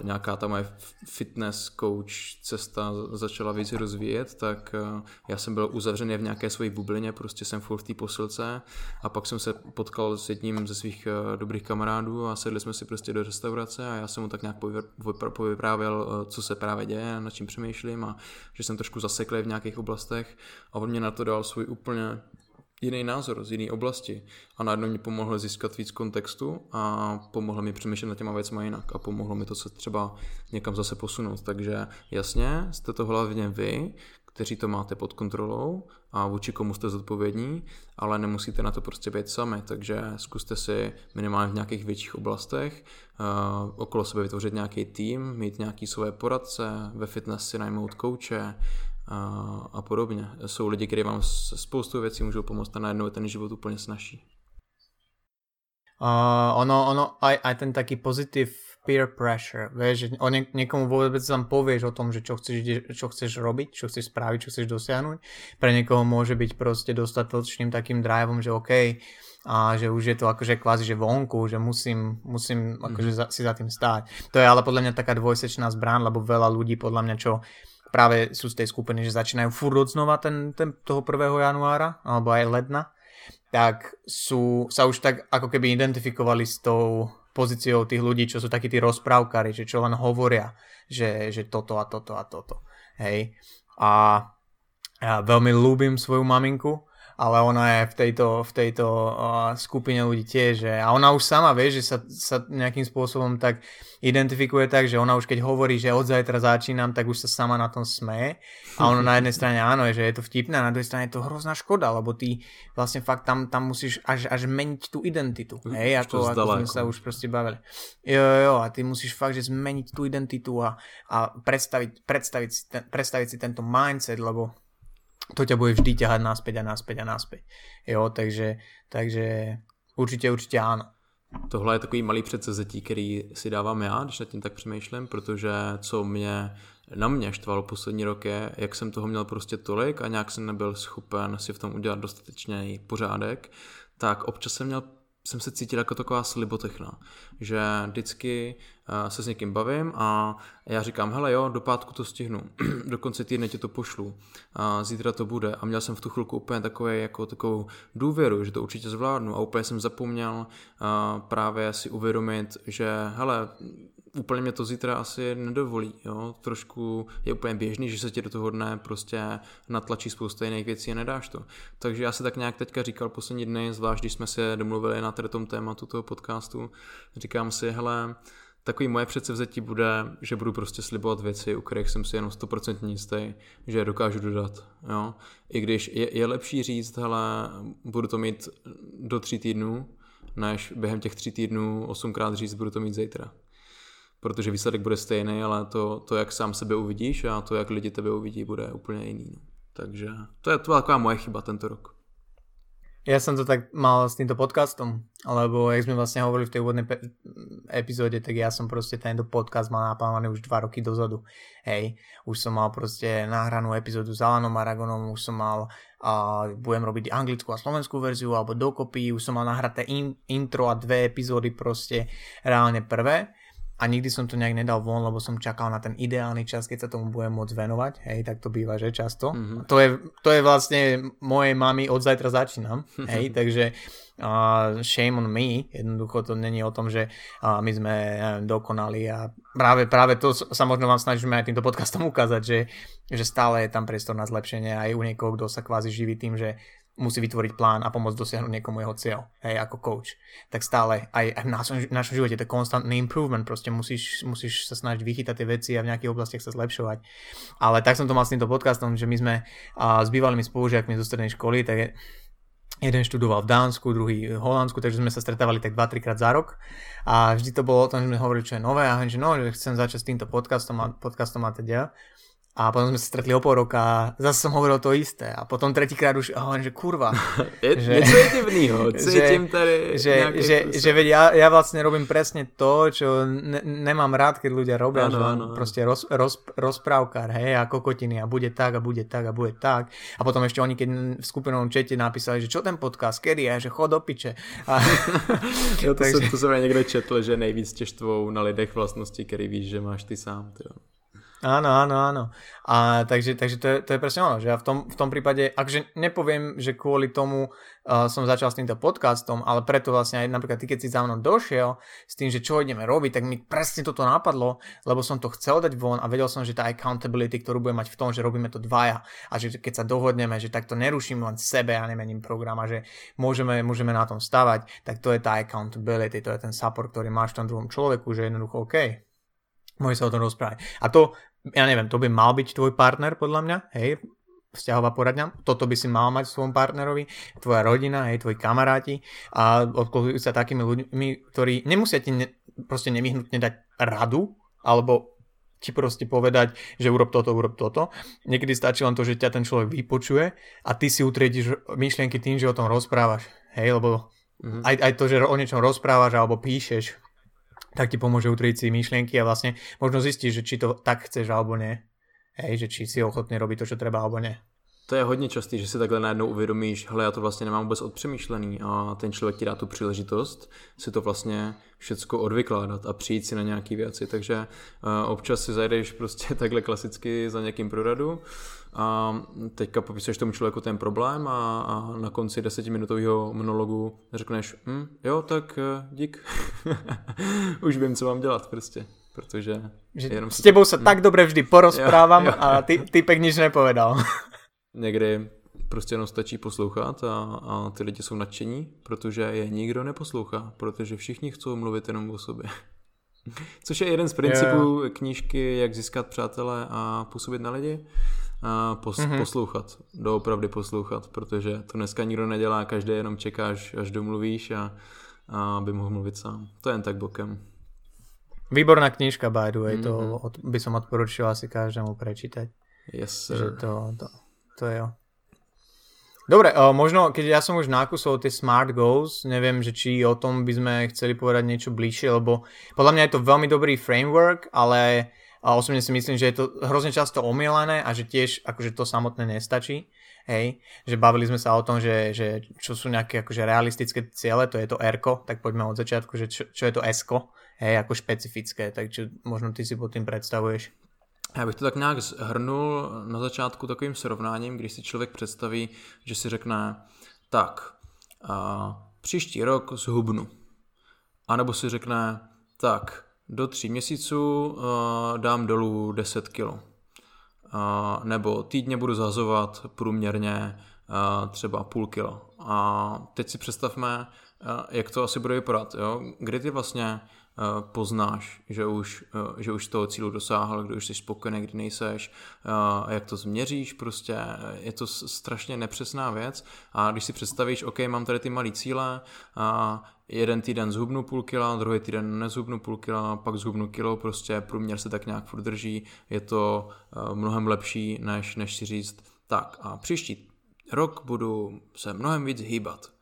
nějaká ta moje fitness coach cesta začala víc rozvíjet, tak uh, já jsem byl uzavřený v nějaké své bublině, prostě jsem furt v té posilce a pak jsem se potkal s jedním ze svých uh, dobrých kamarádů a sedli jsme si prostě do restaurace a já jsem mu tak nějak povyprávěl, co se právě děje, nad čím přemýšlím a že jsem trošku zaseklý v nějakých oblastech a on mě na to dal svůj úplně jiný názor z jiné oblasti a najednou mi pomohl získat víc kontextu a pomohlo mi přemýšlet nad těma věcmi jinak a pomohlo mi to se třeba někam zase posunout. Takže jasně, jste to hlavně vy, kteří to máte pod kontrolou a vůči komu jste zodpovědní, ale nemusíte na to prostě být sami, takže zkuste si minimálně v nějakých větších oblastech uh, okolo sebe vytvořit nějaký tým, mít nějaký svoje poradce, ve fitness si najmout kouče, a, a podobně. Jsou lidi, kteří vám spoustu věcí můžou pomoct a najednou je ten život úplně snažší. Uh, ono, ono, aj, aj ten taký pozitív peer pressure, vieš, že o nie, niekomu vôbec tam povieš o tom, že čo chceš, čo chceš robiť, čo chceš spraviť, čo chceš dosiahnuť. Pre niekoho môže byť proste dostatočným takým driveom, že OK, a že už je to akože kvázi, že vonku, že musím, musím akože mm. za, si za tým stáť. To je ale podľa mňa taká dvojsečná zbrán, lebo veľa ľudí podľa mňa, čo práve sú z tej skupiny, že začínajú furt znova ten, ten, toho 1. januára, alebo aj ledna, tak sú, sa už tak ako keby identifikovali s tou pozíciou tých ľudí, čo sú takí tí rozprávkari, že čo len hovoria, že, že toto a toto a toto. Hej. A ja veľmi ľúbim svoju maminku, ale ona je v tejto, v tejto uh, skupine ľudí tiež. Že, a ona už sama vie, že sa, sa nejakým spôsobom tak identifikuje tak, že ona už keď hovorí, že od zajtra začínam, tak už sa sama na tom smeje. A ono na jednej strane áno, že je to vtipné, a na druhej strane je to hrozná škoda, lebo ty vlastne fakt tam, tam musíš až, až meniť tú identitu. Hej, ako, ako sme sa už proste bavili. Jo, jo, jo, a ty musíš fakt, že zmeniť tú identitu a, a predstaviť, predstaviť, si ten, predstaviť si tento mindset, lebo to ťa bude vždy ťahať naspäť a naspäť a naspäť. Jo, takže, takže určitě, určitě áno. Tohle je takový malý předsezetí, který si dávám já, když nad tím tak přemýšlím, protože co mě na mě štvalo poslední rok je, jak jsem toho měl prostě tolik a nějak jsem nebyl schopen si v tom udělat dostatečný pořádek, tak občas jsem měl jsem se cítil jako taková slibotechna, že vždycky uh, se s někým bavím a já říkám, hele jo, do pátku to stihnu, do konce týdne ti to pošlu, uh, zítra to bude. A měl jsem v tu chvilku úplně takové, jako takovou důvěru, že to určitě zvládnu. A úplně jsem zapomněl uh, právě si uvědomit, že hele, úplně mě to zítra asi nedovolí. Jo? Trošku je úplně běžný, že se ti do toho dne prostě natlačí spousta jiných věcí a nedáš to. Takže já se tak nějak teďka říkal poslední dny, zvlášť když jsme se domluvili na tom tématu toho podcastu, říkám si, hele, takový moje předsevzetí bude, že budu prostě slibovat věci, u kterých jsem si jenom 100% jistý, že je dokážu dodat. Jo? I když je, je lepší říct, hele, budu to mít do tří týdnů, než během těch tří týdnů osmkrát říct, budu to mít zítra protože výsledek bude stejný, ale to, to, jak sám sebe uvidíš a to, jak lidi tebe uvidí, bude úplně jiný. No. Takže to je to taková moje chyba tento rok. Ja som to tak mal s týmto podcastom, lebo jak sme vlastne hovorili v tej úvodnej pe- epizóde, tak ja som proste tento podcast mal naplánovaný už dva roky dozadu. Hej, už som mal proste nahranú epizódu s Alanom Aragonom, už som mal a budem robiť anglickú a slovenskú verziu alebo dokopy, už som mal nahraté in- intro a dve epizódy proste reálne prvé a nikdy som to nejak nedal von, lebo som čakal na ten ideálny čas, keď sa tomu budem môcť venovať. Hej, tak to býva, že často. Mm-hmm. To, je, to je vlastne mojej mami od zajtra začínam. Hej, takže uh, shame on me. Jednoducho to není o tom, že uh, my sme neviem, dokonali a práve, práve to sa možno vám snažíme aj týmto podcastom ukázať, že, že stále je tam priestor na zlepšenie aj u niekoho, kto sa kvázi živí tým, že musí vytvoriť plán a pomôcť dosiahnuť niekomu jeho cieľ, hej, ako coach. Tak stále aj, v našom, v našom živote to je constantný improvement, proste musíš, musíš sa snažiť vychytať tie veci a v nejakých oblastiach sa zlepšovať. Ale tak som to mal s týmto podcastom, že my sme uh, s bývalými spolužiakmi zo strednej školy, tak je, jeden študoval v Dánsku, druhý v Holandsku, takže sme sa stretávali tak 2-3 krát za rok a vždy to bolo o tom, že sme hovorili, čo je nové a že no, že chcem začať s týmto podcastom a podcastom a teda. A potom sme sa stretli o pol roka a zase som hovoril to isté. A potom tretíkrát už hovorím, že kurva. je, že, niečo je divnýho. Cítim tady že, že, že veď ja, ja vlastne robím presne to, čo ne, nemám rád, keď ľudia robia. Ano, že ano, proste roz, roz, rozprávkar, hej, a kokotiny a bude tak a bude tak a bude tak. A potom ešte oni, keď v skupinovom čete napísali, že čo ten podcast, kedy je, že chod do piče. A, jo, to, takže... som, to som aj niekde četl, že nejvíc teštvou na lidech vlastnosti, který víš, že máš ty sám. Tyjo. Áno, áno, áno. A takže, takže to, je, to je presne ono, že ja v tom, v tom prípade, akže nepoviem, že kvôli tomu uh, som začal s týmto podcastom, ale preto vlastne aj napríklad ty, keď si za mnou došiel s tým, že čo ideme robiť, tak mi presne toto napadlo, lebo som to chcel dať von a vedel som, že tá accountability, ktorú budem mať v tom, že robíme to dvaja a že keď sa dohodneme, že takto neruším len sebe a nemením program a že môžeme, môžeme na tom stavať, tak to je tá accountability, to je ten support, ktorý máš v tom druhom človeku, že jednoducho OK, môže sa o tom rozprávať. A to ja neviem, to by mal byť tvoj partner podľa mňa, hej, vzťahová poradňa, toto by si mal mať v svojom partnerovi, tvoja rodina, hej, tvoji kamaráti a obklopujú sa takými ľuďmi, ktorí nemusia ti ne, proste nevyhnutne dať radu, alebo ti proste povedať, že urob toto, urob toto. Niekedy stačí len to, že ťa ten človek vypočuje a ty si utriediš myšlienky tým, že o tom rozprávaš. Hej, lebo mm-hmm. aj, aj to, že o niečom rozprávaš alebo píšeš, tak ti pomôže utrieť si myšlienky a vlastne možno zistiť, že či to tak chceš alebo nie. Hej, že či si ochotný robiť to, čo treba alebo nie. To je hodně častý, že si takhle najednou uvědomíš, hele, já to vlastně nemám vůbec odpřemýšlený a ten člověk ti dá tu příležitost si to vlastně všecko odvykládat a přijít si na nějaké věci. Takže uh, občas si zajdeš prostě takhle klasicky za někým pro radu a teďka popisuješ tomu člověku ten problém a, a na konci desetiminutového monologu řekneš, hm, jo, tak uh, dík. Už vím, co mám dělat prostě protože že jenom s tebou sa hm. tak dobre vždy porozprávam jo, jo. a ty, typek nič nepovedal. Někdy prostě jenom stačí poslouchat a, a ty lidi jsou nadšení, protože je nikdo neposlouchá, protože všichni chcou mluvit jenom o sobě. Což je jeden z principů yeah. knížky Jak získat přátele a působit na lidi. A pos, mm-hmm. poslouchat, doopravdy poslouchat, protože to dneska nikdo nedělá, každý jenom čekáš, až domluvíš a, a aby mohl mluvit sám. To je jen tak bokem. Výborná knižka, by the way, mm-hmm. to mhm. by som odporučil asi každému prečítať. Yes, sir. Že to, to, to je jo. Dobre, uh, možno, keď ja som už nákusol tie smart goals, neviem, že či o tom by sme chceli povedať niečo bližšie, lebo podľa mňa je to veľmi dobrý framework, ale uh, osobne si myslím, že je to hrozne často omielané a že tiež akože to samotné nestačí. Hej, že bavili sme sa o tom, že, že čo sú nejaké akože realistické ciele, to je to r tak poďme od začiatku, že čo, čo je to s hej, ako špecifické, takže možno ty si pod tým predstavuješ. Já bych to tak nějak zhrnul na začátku takovým srovnáním, když si člověk představí, že si řekne, tak, a příští rok zhubnu. A nebo si řekne, tak, do tří měsíců uh, dám dolů 10 kg. Uh, nebo týdně budu zazovat průměrně uh, třeba půl kilo. A teď si představme, uh, jak to asi bude vypadat. Jo? Kdy ty vlastně poznáš, že už, eh, že už toho cílu dosáhl, kdy už jsi spokojený, kdy nejseš, eh, jak to změříš, prostě je to strašně nepřesná věc a když si představíš, OK, mám tady ty malé cíle, a jeden týden zhubnu půl kila, druhý týden nezhubnu půl kila, pak zhubnu kilo, prostě průměr se tak nějak furt drží, je to mnohem lepší, než, než si říct, tak a příští rok budu se mnohem víc hýbat.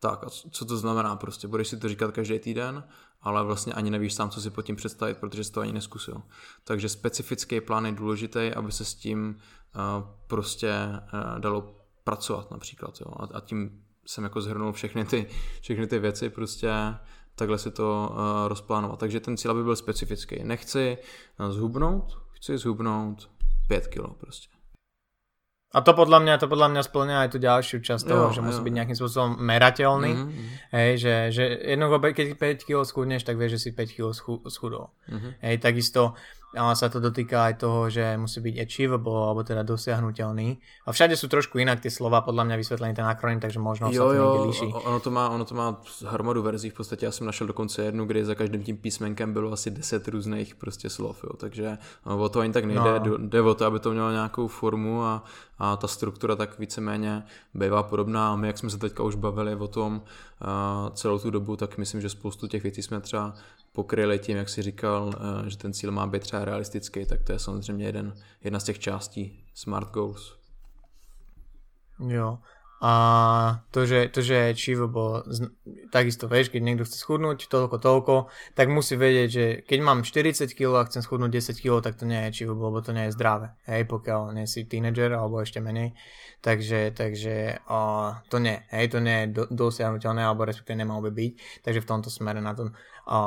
Tak a co to znamená prostě? Budeš si to říkat každý týden ale vlastně ani nevíš sám, co si pod tím představit, protože jsi to ani neskusil. Takže specifický plán je důležitý, aby se s tím uh, prostě uh, dalo pracovat například. Jo? A, tím jsem jako zhrnul všechny ty, všechny ty věci, prostě takhle si to uh, rozplánovat. Takže ten cíl by byl specifický. Nechci zhubnout, chci zhubnout 5 kg prostě. A to podľa mňa, to podľa mňa splňa aj tú ďalšiu časť toho, jo, že musí jo. byť nejakým spôsobom merateľný. Mm-hmm. Hej, že, že jednoducho, keď 5 kg schudneš, tak vieš, že si 5 kg schudol. Mm-hmm. Hej, takisto ale sa to dotýka aj toho, že musí byť achievable, alebo teda dosiahnutelný. A všade sú trošku inak tie slova, podľa mňa vysvetlený ten akronym, takže možno jo, sa to jo, líší. Ono to, má, ono to má hromadu verzí, v podstatě já jsem našel dokonce jednu, kde za každým tím písmenkem bylo asi 10 různých prostě slov, jo. takže no, o to ani tak nejde, no. jde o to, aby to mělo nějakou formu a, a ta struktura tak víceméně bývá podobná a my, jak jsme se teďka už bavili o tom celou tu dobu, tak myslím, že spoustu těch věcí jsme třeba pokryli tím, jak si říkal, že ten cíl má být třeba realistický, tak to je samozřejmě jeden, jedna z těch částí Smart Goals. Jo. A to, že, to, že je achievable, takisto vieš, keď niekto chce schudnúť toľko, toľko, tak musí vedieť, že keď mám 40 kg a chcem schudnúť 10 kg, tak to nie je achievable, lebo to nie je zdravé, hej, pokiaľ nie si teenager alebo ešte menej. Takže, takže o, to nie, hej, to nie je do, dosiahnutelné, alebo respektíve nemalo by byť, takže v tomto smere na to o,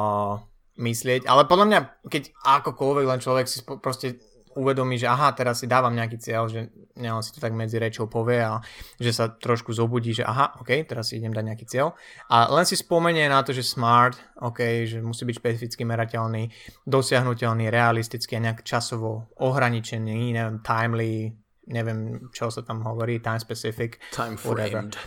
myslieť. Ale podľa mňa, keď akokoľvek len človek si proste uvedomí, že aha, teraz si dávam nejaký cieľ, že neon si to tak medzi rečou povie a že sa trošku zobudí, že aha, ok, teraz si idem dať nejaký cieľ. A len si spomenie na to, že smart, ok, že musí byť špecificky merateľný, dosiahnutelný, realistický a nejak časovo ohraničený, neviem, timely, neviem, čo sa tam hovorí, time specific. Time framed.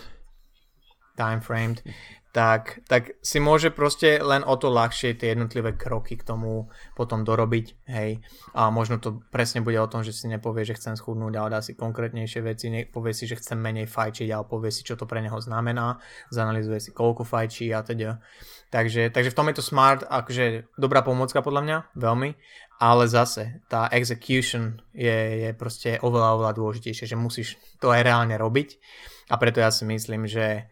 Time framed tak, tak si môže proste len o to ľahšie tie jednotlivé kroky k tomu potom dorobiť, hej. A možno to presne bude o tom, že si nepovie, že chcem schudnúť, ale dá si konkrétnejšie veci, povie si, že chcem menej fajčiť, ale povie si, čo to pre neho znamená, zanalizuje si, koľko fajčí a teda. Takže, takže v tom je to smart, akože dobrá pomocka podľa mňa, veľmi, ale zase tá execution je, je proste oveľa, oveľa dôležitejšie, že musíš to aj reálne robiť a preto ja si myslím, že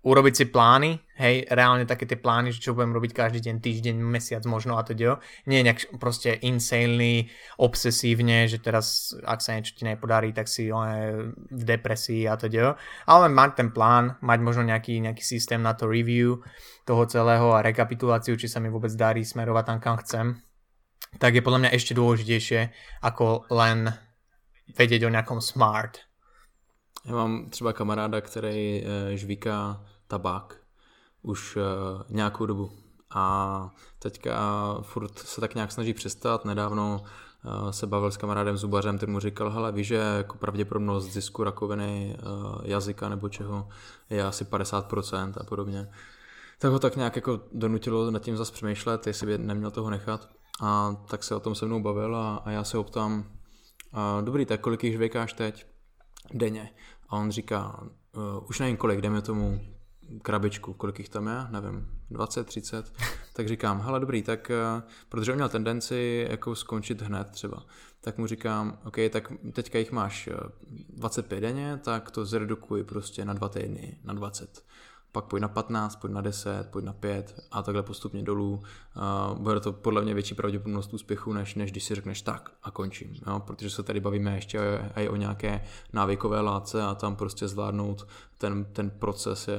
urobiť si plány, hej, reálne také tie plány, že čo budem robiť každý deň, týždeň, mesiac možno a teda. Nie nejak proste insanely, obsesívne, že teraz, ak sa niečo ti nepodarí, tak si one, v depresii a teda. Ale mať ten plán, mať možno nejaký, nejaký systém na to review toho celého a rekapituláciu, či sa mi vôbec darí smerovať tam, kam chcem, tak je podľa mňa ešte dôležitejšie, ako len vedieť o nejakom smart. Já mám třeba kamaráda, který e, žvíká tabák už uh, nějakou dobu. A teďka furt se tak nějak snaží přestat. Nedávno uh, se bavil s kamarádem zubařem, který mu říkal, hele, víš, že jako pravděpodobnost zisku rakoviny jazyka nebo čeho je asi 50% a podobně. Tak ho tak nějak jako donutilo nad tím zase přemýšlet, jestli by neměl toho nechat. A tak se o tom se mnou bavil a, a já se ho ptám, uh, dobrý, tak kolik jich žvěkáš teď denně? A on říká, už nevím kolik, jdeme tomu krabičku, kolik jich tam je, nevím, 20, 30, tak říkám, hele dobrý, tak eh, protože on měl tendenci jako skončit hned třeba, tak mu říkám, OK, tak teďka jich máš 25 eh, denně, tak to zredukuj prostě na dva týdny, na 20 pak pojď na 15, pojď na 10, pojď na 5 a takhle postupně dolů. Uh, bude to podle mě větší pravděpodobnost úspěchu, než, než když si řekneš tak a končím. Jo? Protože se tady bavíme ještě i o nějaké návykové látce a tam prostě zvládnout ten, ten proces je,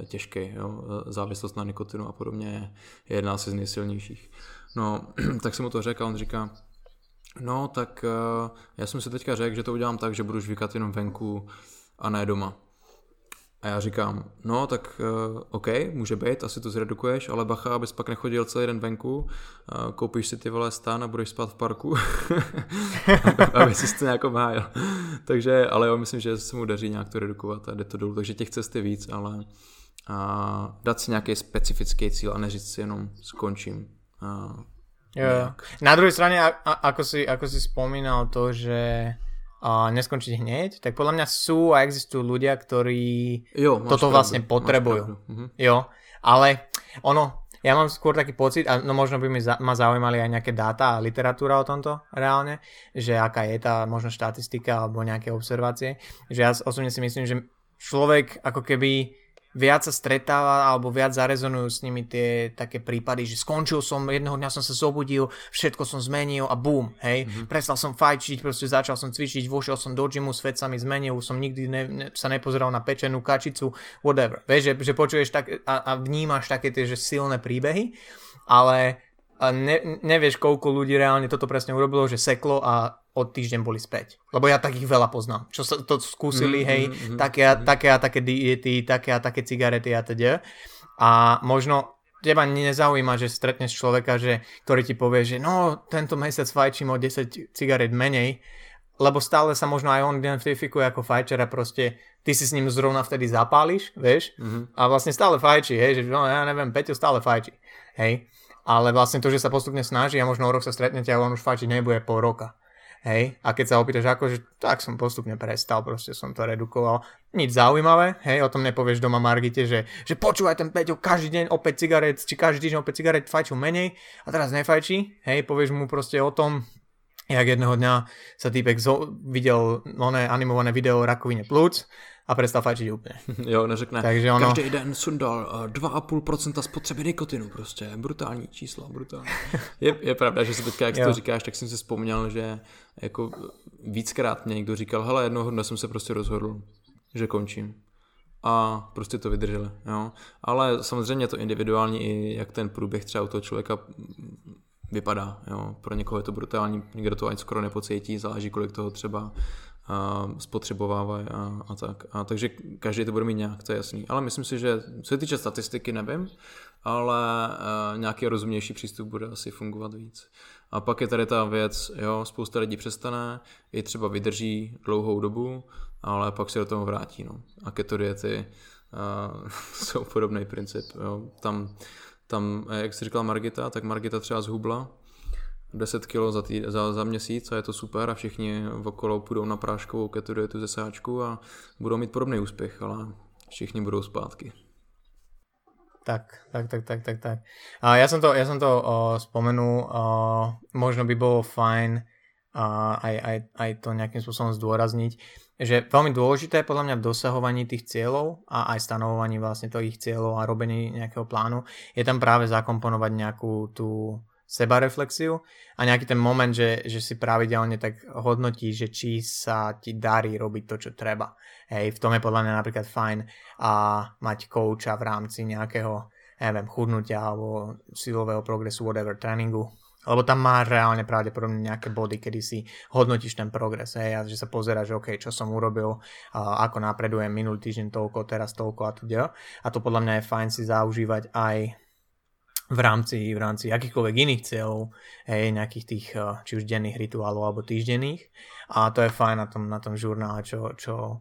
je těžký. Jo? Závislost na nikotinu a podobně je, je jedna z nejsilnějších. No, tak jsem mu to řekl a on říká, no tak uh, já jsem si teďka řekl, že to udělám tak, že budu žvíkat jenom venku a ne doma. A já říkám, no tak uh, OK, může být, asi to zredukuješ, ale bacha, abys pak nechodil celý den venku, uh, koupíš si ty vole stán a budeš spát v parku, aby si to nějak obhájil. takže, ale jo, myslím, že se mu daří nějak to redukovat a jde to dolů, takže těch cest je víc, ale a dát si nějaký specifický cíl a neříct si jenom skončím. Uh, jo. Na druhej strane, a, a, ako, si, ako si spomínal to, že a neskončiť hneď, tak podľa mňa sú a existujú ľudia, ktorí jo, toto pravdu, vlastne potrebujú. Mhm. Jo, ale ono, ja mám skôr taký pocit, a no možno by mi za, ma zaujímali aj nejaké dáta a literatúra o tomto reálne, že aká je tá možno štatistika alebo nejaké observácie, že ja osobne si myslím, že človek ako keby viac sa stretáva alebo viac zarezonujú s nimi tie také prípady, že skončil som, jedného dňa som sa zobudil, všetko som zmenil a boom, hej, mm-hmm. prestal som fajčiť, proste začal som cvičiť, vošiel som do gymu, svet sa mi zmenil, som nikdy ne, ne, sa nepozeral na pečenú kačicu, whatever. Vieš, že, že počuješ tak a, a vnímaš také tie že silné príbehy, ale a ne, nevieš, koľko ľudí reálne toto presne urobilo, že seklo a od týždeň boli späť. Lebo ja takých veľa poznám, čo sa to skúsili, mm, hej, mm, také, a, mm. také a také diety, také a také cigarety a teda. A možno teba nezaujíma, že stretneš človeka, že, ktorý ti povie, že no, tento mesiac fajčím o 10 cigaret menej, lebo stále sa možno aj on identifikuje ako fajčer a proste ty si s ním zrovna vtedy zapáliš, vieš, mm-hmm. a vlastne stále fajčí, hej, že no ja neviem, Peťo stále fajčí, hej, ale vlastne to, že sa postupne snaží a možno o rok sa stretnete a on už fajčiť nebude pol roka. Hej, a keď sa opýtaš ako, že tak som postupne prestal, proste som to redukoval. Nič zaujímavé, hej, o tom nepovieš doma Margite, že, že počúvaj ten Peťo každý deň opäť cigaret, či každý týždeň opäť cigaret fajčil menej a teraz nefajčí, hej, povieš mu proste o tom, jak jedného dňa sa týpek zo- videl oné animované video o rakovine plúc a prestal fajčiť úplne. Jo, neřekne, Takže ono... každý den sundal 2,5% eh, spotřeby nikotinu prostě, brutální číslo, brutální. je, je pravda, že se teďka, jak to říkáš, tak jsem si vzpomněl, že jako víckrát mě někdo říkal, hele, jednoho dne jsem se prostě rozhodl, že končím. A prostě to vydrželi, jo. Ale samozřejmě to individuální i jak ten průběh třeba u toho člověka vypadá, jo. Pro někoho je to brutální, někdo to ani skoro nepocítí, záleží kolik toho třeba a spotřebovávají a, a tak. A takže každý to bude mít nějak, to je jasný. Ale myslím si, že co se týče statistiky, nevím, ale uh, nějaký rozumnější přístup bude asi fungovat víc. A pak je tady ta věc, jo, spousta lidí přestane, i třeba vydrží dlouhou dobu, ale pak se do toho vrátí, no. A keto diety uh, jsou podobný princip, jo. Tam, tam, jak jsi říkala Margita, tak Margita třeba zhubla, 10 kg za, tý, za, za měsíc a je to super a všichni okolo půjdou na práškovou keto dietu ze sáčku a budou mít podobný úspěch, ale všichni budou zpátky. Tak, tak, tak, tak, tak, tak. A ja som to, ja som to uh, spomenul, uh, možno by bolo fajn uh, aj, aj, aj to nejakým spôsobom zdôrazniť, že veľmi dôležité je podľa mňa v dosahovaní tých cieľov a aj stanovovaní vlastne ich cieľov a robení nejakého plánu je tam práve zakomponovať nejakú tú sebareflexiu a nejaký ten moment, že, že si pravidelne tak hodnotí, že či sa ti darí robiť to, čo treba. Hej, v tom je podľa mňa napríklad fajn a mať kouča v rámci nejakého, neviem, chudnutia alebo silového progresu, whatever, tréningu, lebo tam máš reálne pravdepodobne nejaké body, kedy si hodnotíš ten progres, hej, a že sa pozeráš, že OK, čo som urobil, uh, ako napredujem minulý týždeň toľko, teraz toľko a teda. A to podľa mňa je fajn si zaužívať aj v rámci, v rámci akýchkoľvek iných cieľov, hej, nejakých tých eh, či už denných rituálov alebo týždenných. A to je fajn na tom, na tom žurnále, čo, čo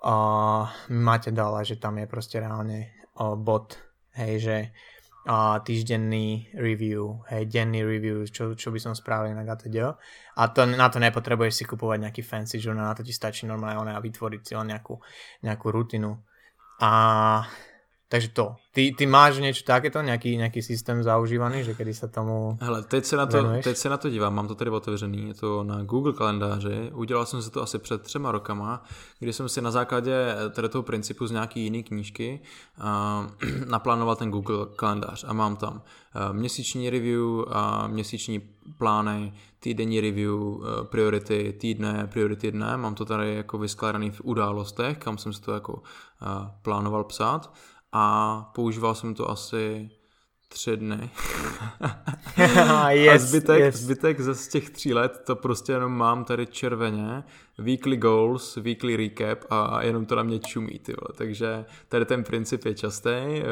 uh, máte dala, že tam je proste reálne uh, bod, hej, že uh, týždenný review, hej, denný review, čo, čo by som spravil na GTD. A to, na to nepotrebuješ si kupovať nejaký fancy žurnál, na to ti stačí normálne a vytvoriť si len nejakú, nejakú rutinu. A takže to. Ty, ty máš niečo takéto, nějaký, nějaký systém zaužívaný, že kdy se tomu Hele, teď se, na to, teď se na to dívám, mám to tady otevřený, je to na Google kalendáři, udělal jsem si to asi před třema rokama, kdy jsem si na základě tady toho principu z nějaký jiný knížky uh, naplánoval ten Google kalendář a mám tam uh, měsíční review a měsíční plány, týdenní review, uh, priority týdne, priority dne, mám to tady jako vyskládaný v událostech, kam jsem si to jako uh, plánoval psát a používal jsem to asi tři dny. yes, a zbytek, yes. zbytek ze z těch tří let to prostě jenom mám tady červeně, weekly goals, weekly recap a jenom to na mě čumí, ty vole. takže tady ten princip je častý, eh,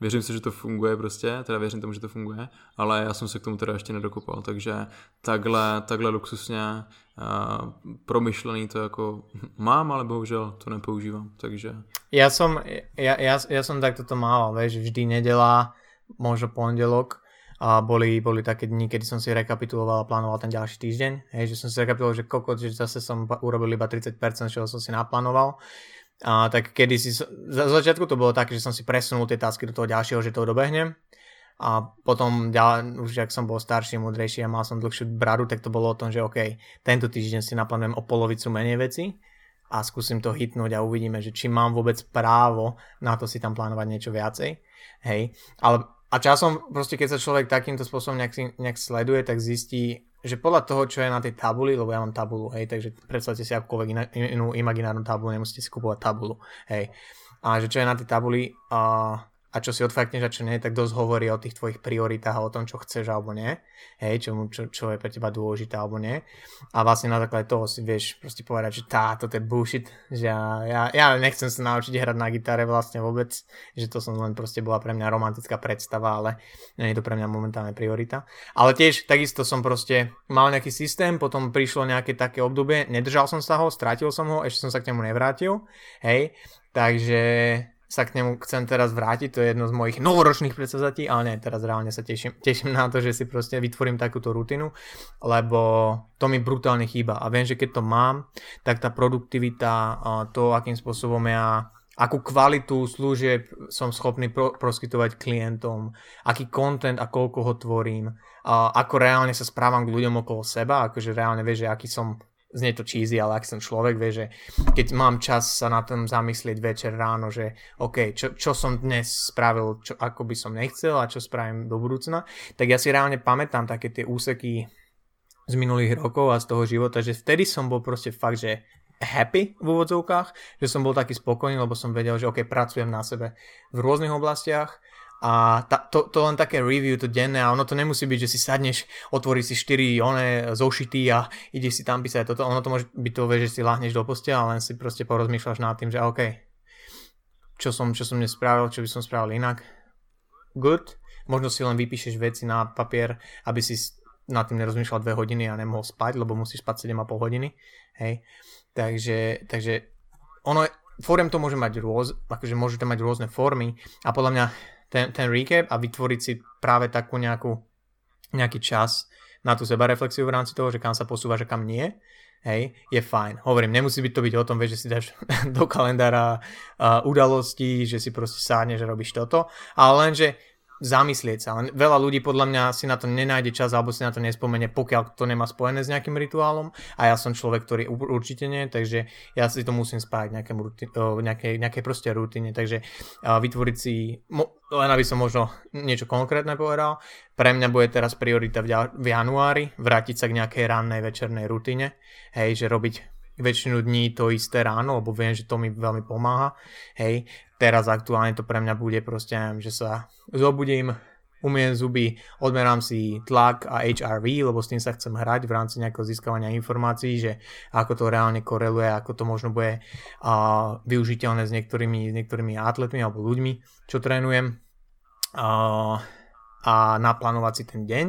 věřím si, že to funguje prostě, teda věřím tomu, že to funguje, ale já jsem se k tomu teda ještě nedokopal, takže takhle, takhle luxusně uh, promyšlený to jako mám, ale bohužel to nepoužívám, takže... Ja som, ja, ja, ja som takto to mal, vieš, vždy nedela, možno pondelok a boli, boli také dni, kedy som si rekapituloval a plánoval ten ďalší týždeň, hej, že som si rekapituloval, že koľko, že zase som urobil iba 30%, čo som si naplánoval. A tak kedy si, za začiatku to bolo také, že som si presunul tie tasky do toho ďalšieho, že to dobehnem a potom už ak som bol starší, mudrejší a mal som dlhšiu bradu, tak to bolo o tom, že OK, tento týždeň si naplánujem o polovicu menej veci a skúsim to hitnúť a uvidíme, že či mám vôbec právo na to si tam plánovať niečo viacej. Hej, ale a časom proste keď sa človek takýmto spôsobom nejak, nejak sleduje, tak zistí, že podľa toho, čo je na tej tabuli, lebo ja mám tabulu, hej, takže predstavte si akúkoľvek inú imaginárnu tabulu, nemusíte si kúpovať tabulu, hej. A že čo je na tej tabuli, uh, a čo si odfakneš a čo nie, tak dosť hovorí o tých tvojich prioritách a o tom, čo chceš alebo nie. Hej, čo, čo, čo je pre teba dôležité alebo nie. A vlastne na základe toho si vieš proste povedať, že tá, toto je bullshit, že ja, ja, ja nechcem sa naučiť hrať na gitare vlastne vôbec, že to som len proste bola pre mňa romantická predstava, ale nie je to pre mňa momentálne priorita. Ale tiež takisto som proste mal nejaký systém, potom prišlo nejaké také obdobie, nedržal som sa ho, strátil som ho, ešte som sa k nemu nevrátil, hej, takže sa k nemu chcem teraz vrátiť, to je jedno z mojich novoročných predsazatí, ale nie, teraz reálne sa teším, teším na to, že si proste vytvorím takúto rutinu, lebo to mi brutálne chýba. A viem, že keď to mám, tak tá produktivita, to akým spôsobom ja akú kvalitu služieb som schopný pro- proskytovať klientom, aký content a koľko ho tvorím, a ako reálne sa správam k ľuďom okolo seba, akože reálne vieš, že aký som znie to cheesy, ale ak som človek, vie, že keď mám čas sa na tom zamyslieť večer ráno, že OK, čo, čo som dnes spravil, čo, ako by som nechcel a čo spravím do budúcna, tak ja si reálne pamätám také tie úseky z minulých rokov a z toho života, že vtedy som bol proste fakt, že happy v úvodzovkách, že som bol taký spokojný, lebo som vedel, že OK, pracujem na sebe v rôznych oblastiach a ta, to, to len také review to denné a ono to nemusí byť, že si sadneš, otvoríš si 4 one zošity a ideš si tam písať toto. Ono to môže byť to, že si láhneš do postia a len si proste porozmýšľaš nad tým, že OK, čo som, čo som dnes spravil, čo by som spravil inak. Good. Možno si len vypíšeš veci na papier, aby si nad tým nerozmýšľal 2 hodiny a nemohol spať, lebo musíš spať 7,5 hodiny. Hej. Takže, takže ono, fórem to môže mať rôz, akože môžete mať rôzne formy a podľa mňa ten, ten recap a vytvoriť si práve takú nejakú, nejaký čas na tú sebareflexiu v rámci toho, že kam sa posúva, že kam nie, hej, je fajn. Hovorím, nemusí byť to byť o tom, že si dáš do kalendára uh, udalostí, že si proste sádneš, že robíš toto, ale len, že zamyslieť sa. Len veľa ľudí podľa mňa si na to nenájde čas alebo si na to nespomene, pokiaľ to nemá spojené s nejakým rituálom. A ja som človek, ktorý určite nie, takže ja si to musím spájať nejaké, nejakej, nejakej proste rutine, takže vytvoriť si, len aby som možno niečo konkrétne povedal, pre mňa bude teraz priorita v januári vrátiť sa k nejakej rannej večernej rutine, hej, že robiť väčšinu dní to isté ráno, lebo viem, že to mi veľmi pomáha. Hej, teraz aktuálne to pre mňa bude proste, že sa zobudím, umiem zuby, odmerám si tlak a HRV, lebo s tým sa chcem hrať v rámci nejakého získavania informácií, že ako to reálne koreluje, ako to možno bude uh, využiteľné s niektorými, niektorými atletmi alebo ľuďmi, čo trénujem uh, a naplánovať si ten deň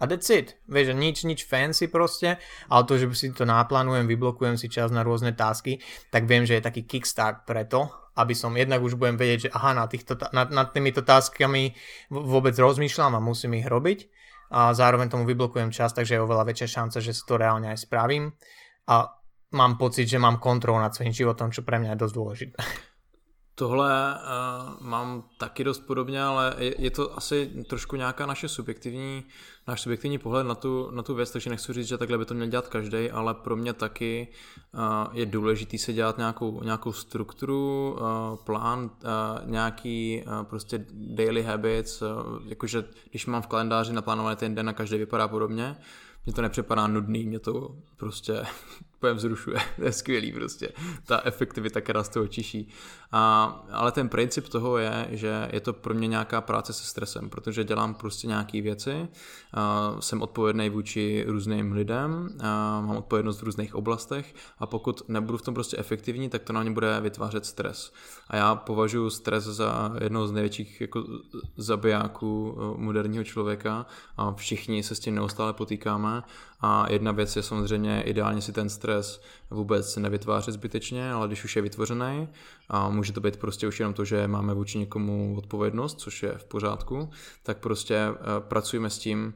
a that's it. Vieš, nič, nič fancy proste, ale to, že si to naplánujem, vyblokujem si čas na rôzne tásky, tak viem, že je taký kickstart preto, aby som jednak už budem vedieť, že aha, na týchto, nad, nad týmito táskami vôbec rozmýšľam a musím ich robiť a zároveň tomu vyblokujem čas, takže je oveľa väčšia šanca, že si to reálne aj spravím a mám pocit, že mám kontrol nad svojím životom, čo pre mňa je dosť dôležité. Tohle uh, mám taky dost podobně, ale je, je to asi trošku nějaká naše subjektivní, náš subjektivní pohled na tu, na tu věc, takže nechci říct, že takhle by to měl dělat každý, ale pro mě taky uh, je důležitý se dělat nějakou, nějakou strukturu, uh, plán, uh, nějaký uh, prostě daily habits, uh, jakože když mám v kalendáři naplánovaný ten den a každý vypadá podobně, mě to nepřepadá nudný, mě to prostě úplně vzrušuje, to je skvělý prostě, ta efektivita, která z toho čiší. A, ale ten princip toho je, že je to pro mě nějaká práce se stresem, protože dělám prostě nějaké věci, a jsem odpovědný vůči různým lidem, a mám odpovědnost v různých oblastech a pokud nebudu v tom prostě efektivní, tak to na mě bude vytvářet stres. A já považuji stres za jednou z největších jako zabijáků eh, moderního člověka a všichni se s tím neustále potýkáme a jedna věc je samozřejmě ideálně si ten stres vůbec nevytvářet zbytečně, ale když už je vytvořený, a může to být prostě už jenom to, že máme vůči někomu odpovědnost, což je v pořádku, tak prostě eh, pracujeme s tím,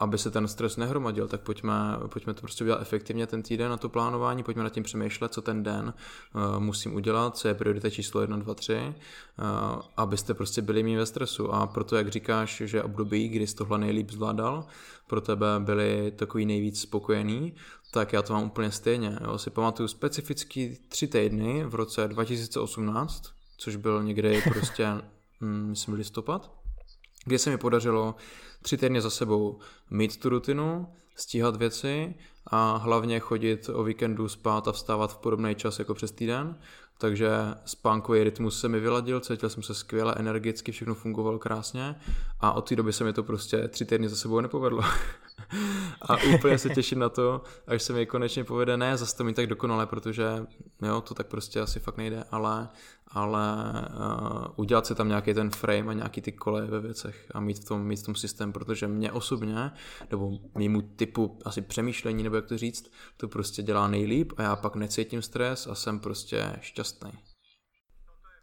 aby se ten stres nehromadil, tak pojďme, pojďme to prostě udělat efektivně ten týden na to plánování, pojďme nad tím přemýšlet, co ten den uh, musím udělat, co je priorita číslo 1, 2, 3, uh, abyste prostě byli mý ve stresu a proto, jak říkáš, že období, kdy jsi tohle nejlíp zvládal, pro tebe byli takový nejvíc spokojený, tak já to mám úplně stejně. Jo. Si pamatuju specificky tři týdny v roce 2018, což byl někdy prostě, hm, myslím, listopad, kde se mi podařilo tři týdny za sebou mít tu rutinu, stíhat věci a hlavně chodit o víkendu spát a vstávat v podobný čas jako přes týden. Takže spánkový rytmus se mi vyladil, cítil jsem se skvěle, energicky, všechno fungovalo krásně a od té doby se mi to prostě tři týdny za sebou nepovedlo. a úplně se těším na to, až se mi konečně povede, ne zase to mi tak dokonale, protože jo, to tak prostě asi fakt nejde, ale ale uh, udělat si tam nějaký ten frame a nějaký ty koleje ve věcech a mít v tom, mít v tom systém, protože mě osobně, nebo mýmu typu asi přemýšlení, nebo jak to říct, to prostě dělá nejlíp a já pak necítím stres a jsem prostě šťastný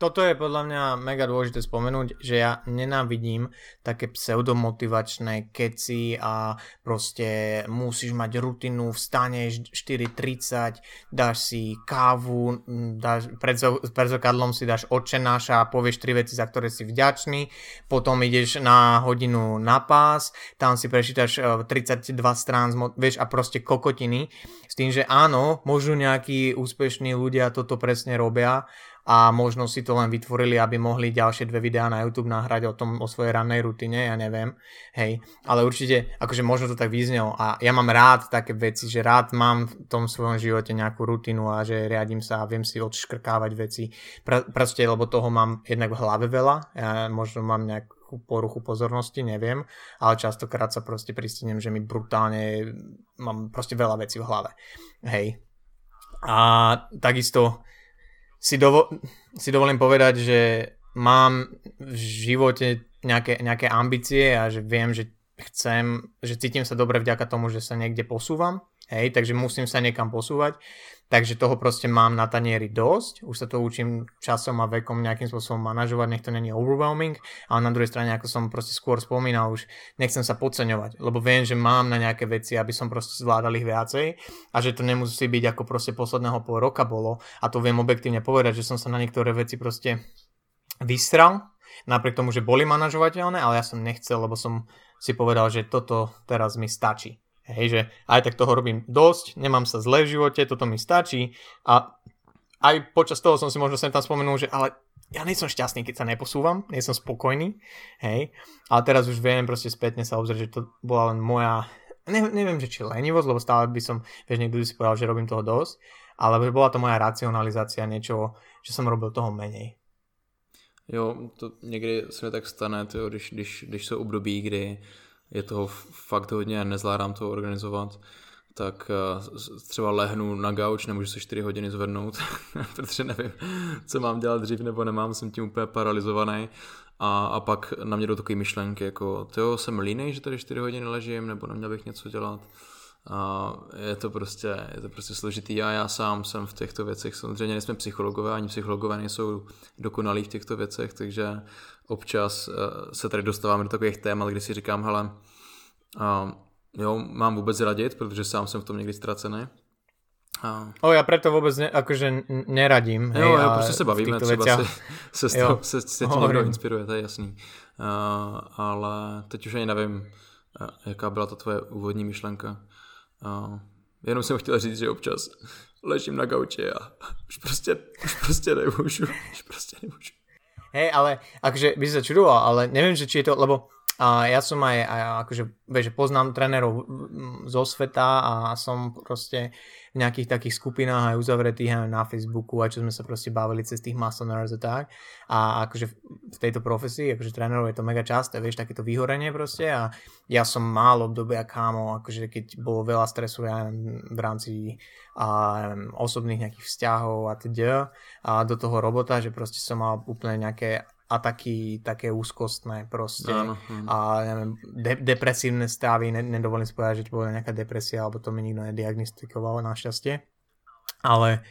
toto je podľa mňa mega dôležité spomenúť, že ja nenávidím také pseudomotivačné keci a proste musíš mať rutinu, vstaneš 4.30, dáš si kávu, dáš, pred, pred zrkadlom si dáš očenáš a povieš tri veci, za ktoré si vďačný, potom ideš na hodinu na pás, tam si prečítaš 32 e, strán, vieš, a proste kokotiny, s tým, že áno, možno nejakí úspešní ľudia toto presne robia, a možno si to len vytvorili, aby mohli ďalšie dve videá na YouTube nahrať o tom, o svojej rannej rutine, ja neviem, hej, ale určite, akože možno to tak vyznelo. A ja mám rád také veci, že rád mám v tom svojom živote nejakú rutinu a že riadím sa a viem si odškrkávať veci, Pr- proste, lebo toho mám jednak v hlave veľa, ja možno mám nejakú poruchu pozornosti, neviem, ale častokrát sa proste pristihnem, že mi brutálne mám proste veľa vecí v hlave, hej. A takisto si, dovo- si dovolím povedať, že mám v živote nejaké, nejaké ambície a že viem, že chcem, že cítim sa dobre vďaka tomu, že sa niekde posúvam, hej, takže musím sa niekam posúvať Takže toho proste mám na tanieri dosť, už sa to učím časom a vekom nejakým spôsobom manažovať, nech to není overwhelming, ale na druhej strane, ako som proste skôr spomínal, už nechcem sa podceňovať, lebo viem, že mám na nejaké veci, aby som proste zvládal ich viacej a že to nemusí byť ako proste posledného pol roka bolo. A to viem objektívne povedať, že som sa na niektoré veci proste vysral, napriek tomu, že boli manažovateľné, ale ja som nechcel, lebo som si povedal, že toto teraz mi stačí. Hej, že aj tak toho robím dosť, nemám sa zle v živote, toto mi stačí a aj počas toho som si možno sem tam spomenul, že ale ja nie som šťastný, keď sa neposúvam, nie som spokojný, hej, ale teraz už viem proste spätne sa obzrieť, že to bola len moja, ne, neviem, že či lenivosť, lebo stále by som, vieš, niekto si povedal, že robím toho dosť, ale že bola to moja racionalizácia niečoho, že som robil toho menej. Jo, to někdy se tak stane, tyjo, když, když, když jsou období, kdy je toho fakt hodně, nezvládám to organizovat, tak eh, třeba lehnu na gauč, nemůžu se 4 hodiny zvednout, protože nevím, co mám dělat dřív nebo nemám, jsem tím úplně paralizovaný. A, a pak na mě jdou takové myšlenky, jako jo, jsem línej, že tady 4 hodiny ležím, nebo neměl bych něco dělat. A je to prostě, je to prostě složitý a já sám jsem v těchto věcech, samozřejmě nejsme psychologové, ani psychologové nejsou dokonalí v těchto věcech, takže občas uh, se tady dostáváme do takových témat, kdy si říkám, hele, jo, mám vůbec radit, protože sám jsem v tom někdy ztracený. A... O, ja preto vôbec ne, akože neradím. Hej, jo, jo, prostě se bavíme, třeba se, se, toho, se, se tím někdo inspiruje, to je jasný. Uh, ale teď už ani nevím, uh, jaká byla ta tvoje úvodní myšlenka. Uh, jenom jsem chtěl říct, že občas ležím na gauči a už prostě, už prostě nemůžu, už prostě nemůžu. Hej, ale akože by si sa čudoval, ale neviem, že či je to, lebo a ja som aj, aj akože, vieš, poznám trénerov zo sveta a som proste v nejakých takých skupinách aj uzavretých aj na Facebooku, aj čo sme sa proste bavili cez tých muscle a tak. A akože v tejto profesii, akože trénerov je to mega časté, vieš, takéto vyhorenie proste a ja som mal obdobia kámo, akože keď bolo veľa stresu ja v rámci a, osobných nejakých vzťahov a teda a do toho robota, že proste som mal úplne nejaké a taký, také úzkostné proste áno, áno. a neviem, de- depresívne stavy, ne- nedovolím si povedať, že to bola nejaká depresia, alebo to mi nikto nediagnostikoval našťastie, ale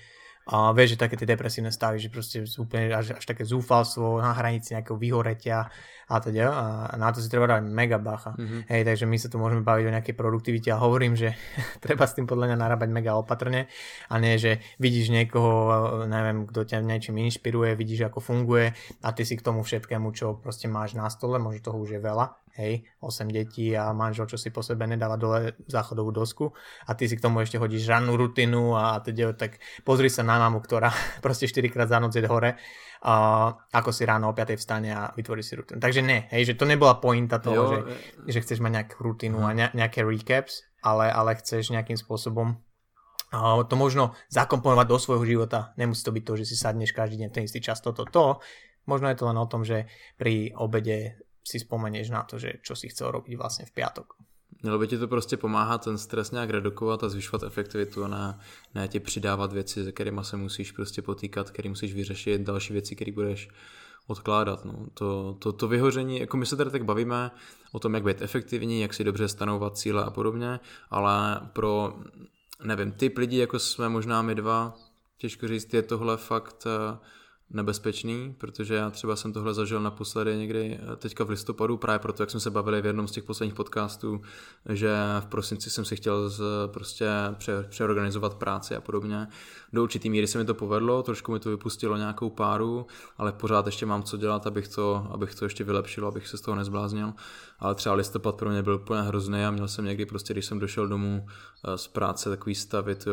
A vieš, že také tie depresívne stavy, že proste úplne až, až také zúfalstvo na hranici nejakého vyhoretia a teda. A na to si treba dať mega bacha. Mm-hmm. Hej, takže my sa tu môžeme baviť o nejakej produktivite a hovorím, že treba s tým podľa mňa narábať mega opatrne a nie, že vidíš niekoho, neviem, kto ťa niečím inšpiruje, vidíš, ako funguje a ty si k tomu všetkému, čo proste máš na stole, možno toho už je veľa, hej, 8 detí a manžel, čo si po sebe nedáva dole záchodovú dosku a ty si k tomu ešte hodíš rannú rutinu a teda, tak pozri sa na mamu, ktorá proste 4 krát za noc je hore a ako si ráno o 5 vstane a vytvorí si rutinu. Takže ne, hej, že to nebola pointa toho, jo, že, e... že chceš mať nejakú rutinu a ne, nejaké recaps, ale, ale chceš nejakým spôsobom to možno zakomponovať do svojho života. Nemusí to byť to, že si sadneš každý deň ten istý čas toto, to. Možno je to len o tom, že pri obede si spomenieš na to, že čo si chcel robiť vlastne v piatok. Mělo by ti to prostě pomáhat ten stres nějak redukovat a zvyšovat efektivitu a ne, ne ti přidávat věci, se kterými se musíš prostě potýkat, který musíš vyřešit, další věci, které budeš odkládat. No. To, to, to vyhoření, jako my se tady tak bavíme o tom, jak být efektivní, jak si dobře stanovat cíle a podobně, ale pro, nevím, typ lidí, jako jsme možná my dva, těžko říct, je tohle fakt uh, nebezpečný, protože já třeba jsem tohle zažil naposledy někdy eh, teďka v listopadu, právě proto, jak jsme se bavili v jednom z těch posledních podcastů, že v prosinci jsem si chtěl z, prostě pře, přeorganizovat práci a podobně. Do určitý míry se mi to povedlo, trošku mi to vypustilo nějakou páru, ale pořád ještě mám co dělat, abych to, abych to ještě vylepšil, abych se z toho nezbláznil. Ale třeba listopad pro mě byl úplně hrozný a měl jsem někdy prostě, když jsem došel domů eh, z práce, takový stavit,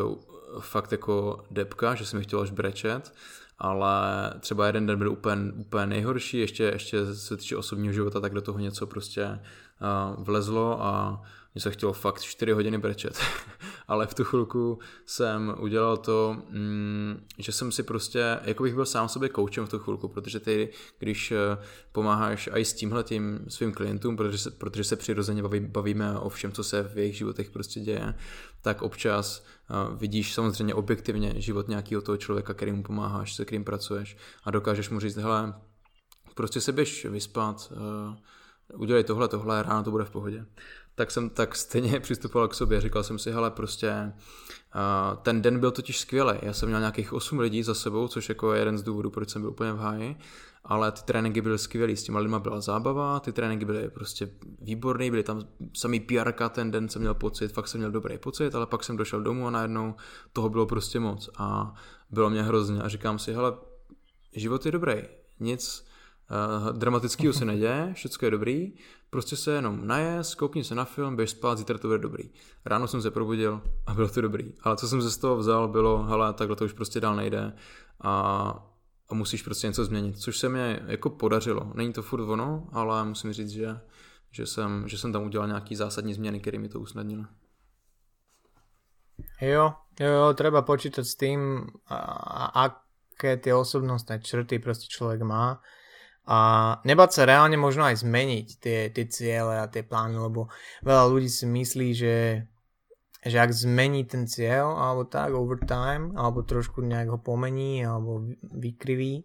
fakt jako depka, že jsem mi chtěl až brečet ale třeba jeden den byl úplně, úplně nejhorší, ještě, ještě se týče osobního života, tak do toho něco prostě uh, vlezlo a mě se chtělo fakt 4 hodiny brečet. ale v tu chvilku jsem udělal to, mm, že jsem si prostě, jako bych byl sám sobě koučem v tu chvilku, protože ty, když eh, pomáháš i s tímhle tím svým klientům, protože se, protože se přirozeně baví, bavíme o všem, co se v jejich životech prostě děje, tak občas uh, vidíš samozřejmě objektivně život nějakého toho člověka, kterým pomáháš, se kterým pracuješ a dokážeš mu říct, hele, prostě se běž vyspat, uh, udělej tohle, tohle, ráno to bude v pohodě tak jsem tak stejně přistupoval k sobě. Říkal jsem si, hele, prostě uh, ten den byl totiž skvělý. Já jsem měl nějakých 8 lidí za sebou, což jako je jeden z důvodů, proč jsem byl úplně v háji. Ale ty tréninky byly skvělé, s těma lidma byla zábava, ty tréninky byly prostě výborné, byly tam samý PR ten den jsem měl pocit, fakt jsem měl dobrý pocit, ale pak jsem došel domů a najednou toho bylo prostě moc a bylo mě hrozně a říkám si, hele, život je dobrý, nic uh, dramatického se neděje, všechno je dobrý, Prostě se jenom najez, koukni se na film, běž spát, zítra to bude dobrý. Ráno jsem se probudil a bylo to dobrý. Ale co jsem se z toho vzal, bylo, hele, takhle to už prostě dál nejde a, a musíš prostě něco změnit, což se mi jako podařilo. Není to furt ono, ale musím říct, že, že, jsem, že jsem tam udělal nějaký zásadní změny, které mi to usnadnilo. Jo, jo, jo, treba počítať s tým, aké tie osobnostné črty proste človek má a nebať sa reálne možno aj zmeniť tie, tie ciele a tie plány, lebo veľa ľudí si myslí, že, že ak zmení ten cieľ alebo tak over time, alebo trošku nejak ho pomení alebo vykriví,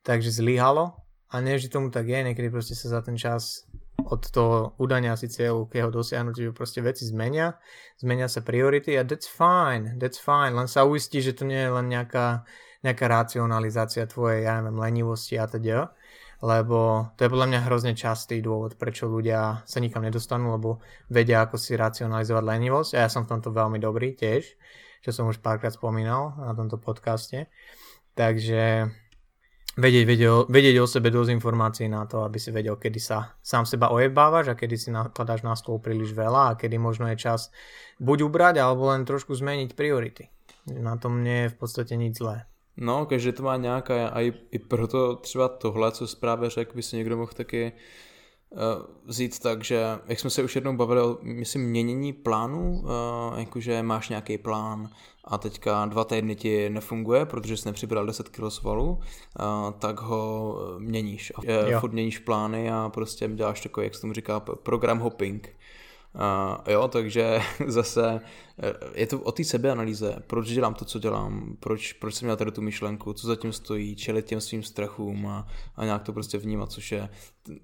takže zlyhalo. A nie, že tomu tak je, niekedy proste sa za ten čas od toho udania si cieľu k jeho dosiahnutiu proste veci zmenia, zmenia sa priority a that's fine, that's fine, len sa uistí, že to nie je len nejaká, nejaká racionalizácia tvojej, ja neviem, lenivosti a teda, lebo to je podľa mňa hrozne častý dôvod, prečo ľudia sa nikam nedostanú, lebo vedia, ako si racionalizovať lenivosť a ja som v tomto veľmi dobrý tiež, čo som už párkrát spomínal na tomto podcaste. Takže vedieť, vedieť, vedieť o sebe dosť informácií na to, aby si vedel, kedy sa sám seba ojebávaš a kedy si nakladáš na stôl príliš veľa a kedy možno je čas buď ubrať, alebo len trošku zmeniť priority. Na tom nie je v podstate nič zlé. No, každý to má nějaká a i, i proto třeba tohle, co právě řekl, by si někdo mohl taky uh, vzít tak, že jak jsme se už jednou bavili o, myslím, měnění plánu, uh, jakože máš nějaký plán a teďka dva týdny ti nefunguje, protože jsi nepřibral 10 kg svalu, uh, tak ho měníš. Uh, furt měníš plány a prostě děláš takový, jak se tomu říká, program hopping. Uh, jo, takže zase eh, je to o té sebeanalýze, proč dělám to, co dělám, proč, proč jsem měl tady tu myšlenku, co zatím stojí, čelit těm svým strachům a, a nějak to prostě vnímat, což je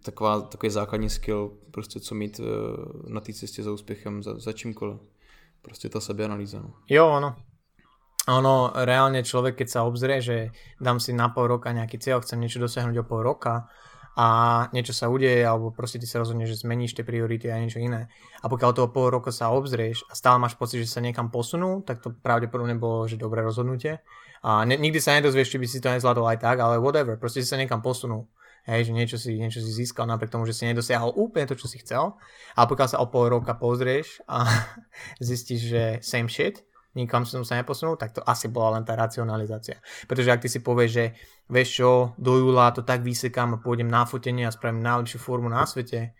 taková, takový základní skill, prostě co mít uh, na té cestě za úspěchem, za, za čímkoliv. Prostě ta sebeanalýza. No. Jo, ono. ono, reálne človek, keď sa obzrie, že dám si na pol roka nejaký cieľ, chcem niečo dosiahnuť o pol roka a niečo sa udeje, alebo proste ty sa rozhodneš, že zmeníš tie priority a niečo iné. A pokiaľ toho pol roka sa obzrieš a stále máš pocit, že sa niekam posunú, tak to pravdepodobne bolo, že dobré rozhodnutie. A ne, nikdy sa nedozvieš, či by si to nezvládol aj tak, ale whatever, proste si sa niekam posunul. Hej, že niečo si, niečo si získal napriek tomu, že si nedosiahol úplne to, čo si chcel. A pokiaľ sa o pol roka pozrieš a zistíš, že same shit, nikam som sa neposunul, tak to asi bola len tá racionalizácia. Pretože ak ty si povieš, že vieš čo, do júla to tak vysekám a pôjdem na fotenie a spravím najlepšiu formu na svete,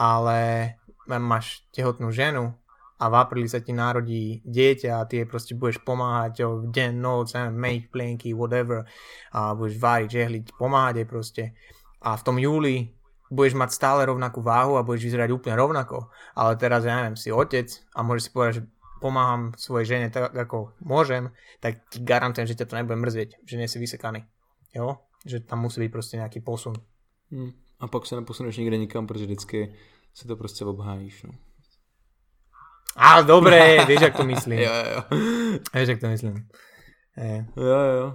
ale máš tehotnú ženu a v apríli sa ti narodí dieťa a ty proste budeš pomáhať o deň, noc, make plenky, whatever a budeš váriť, žehliť, pomáhať jej proste. A v tom júli budeš mať stále rovnakú váhu a budeš vyzerať úplne rovnako. Ale teraz, ja neviem, si otec a môžeš si povedať, že pomáham svojej žene tak, ako môžem, tak ti garantujem, že ťa to nebude mrzieť, že nie si vysekaný. Jo? Že tam musí byť proste nejaký posun. Hmm. A pak sa neposuneš nikde nikam, protože vždycky si to proste obhájíš. No. Á, dobre, vieš, ak to myslím. jo, jo. Vieš, ak to myslím. Je. Jo, jo.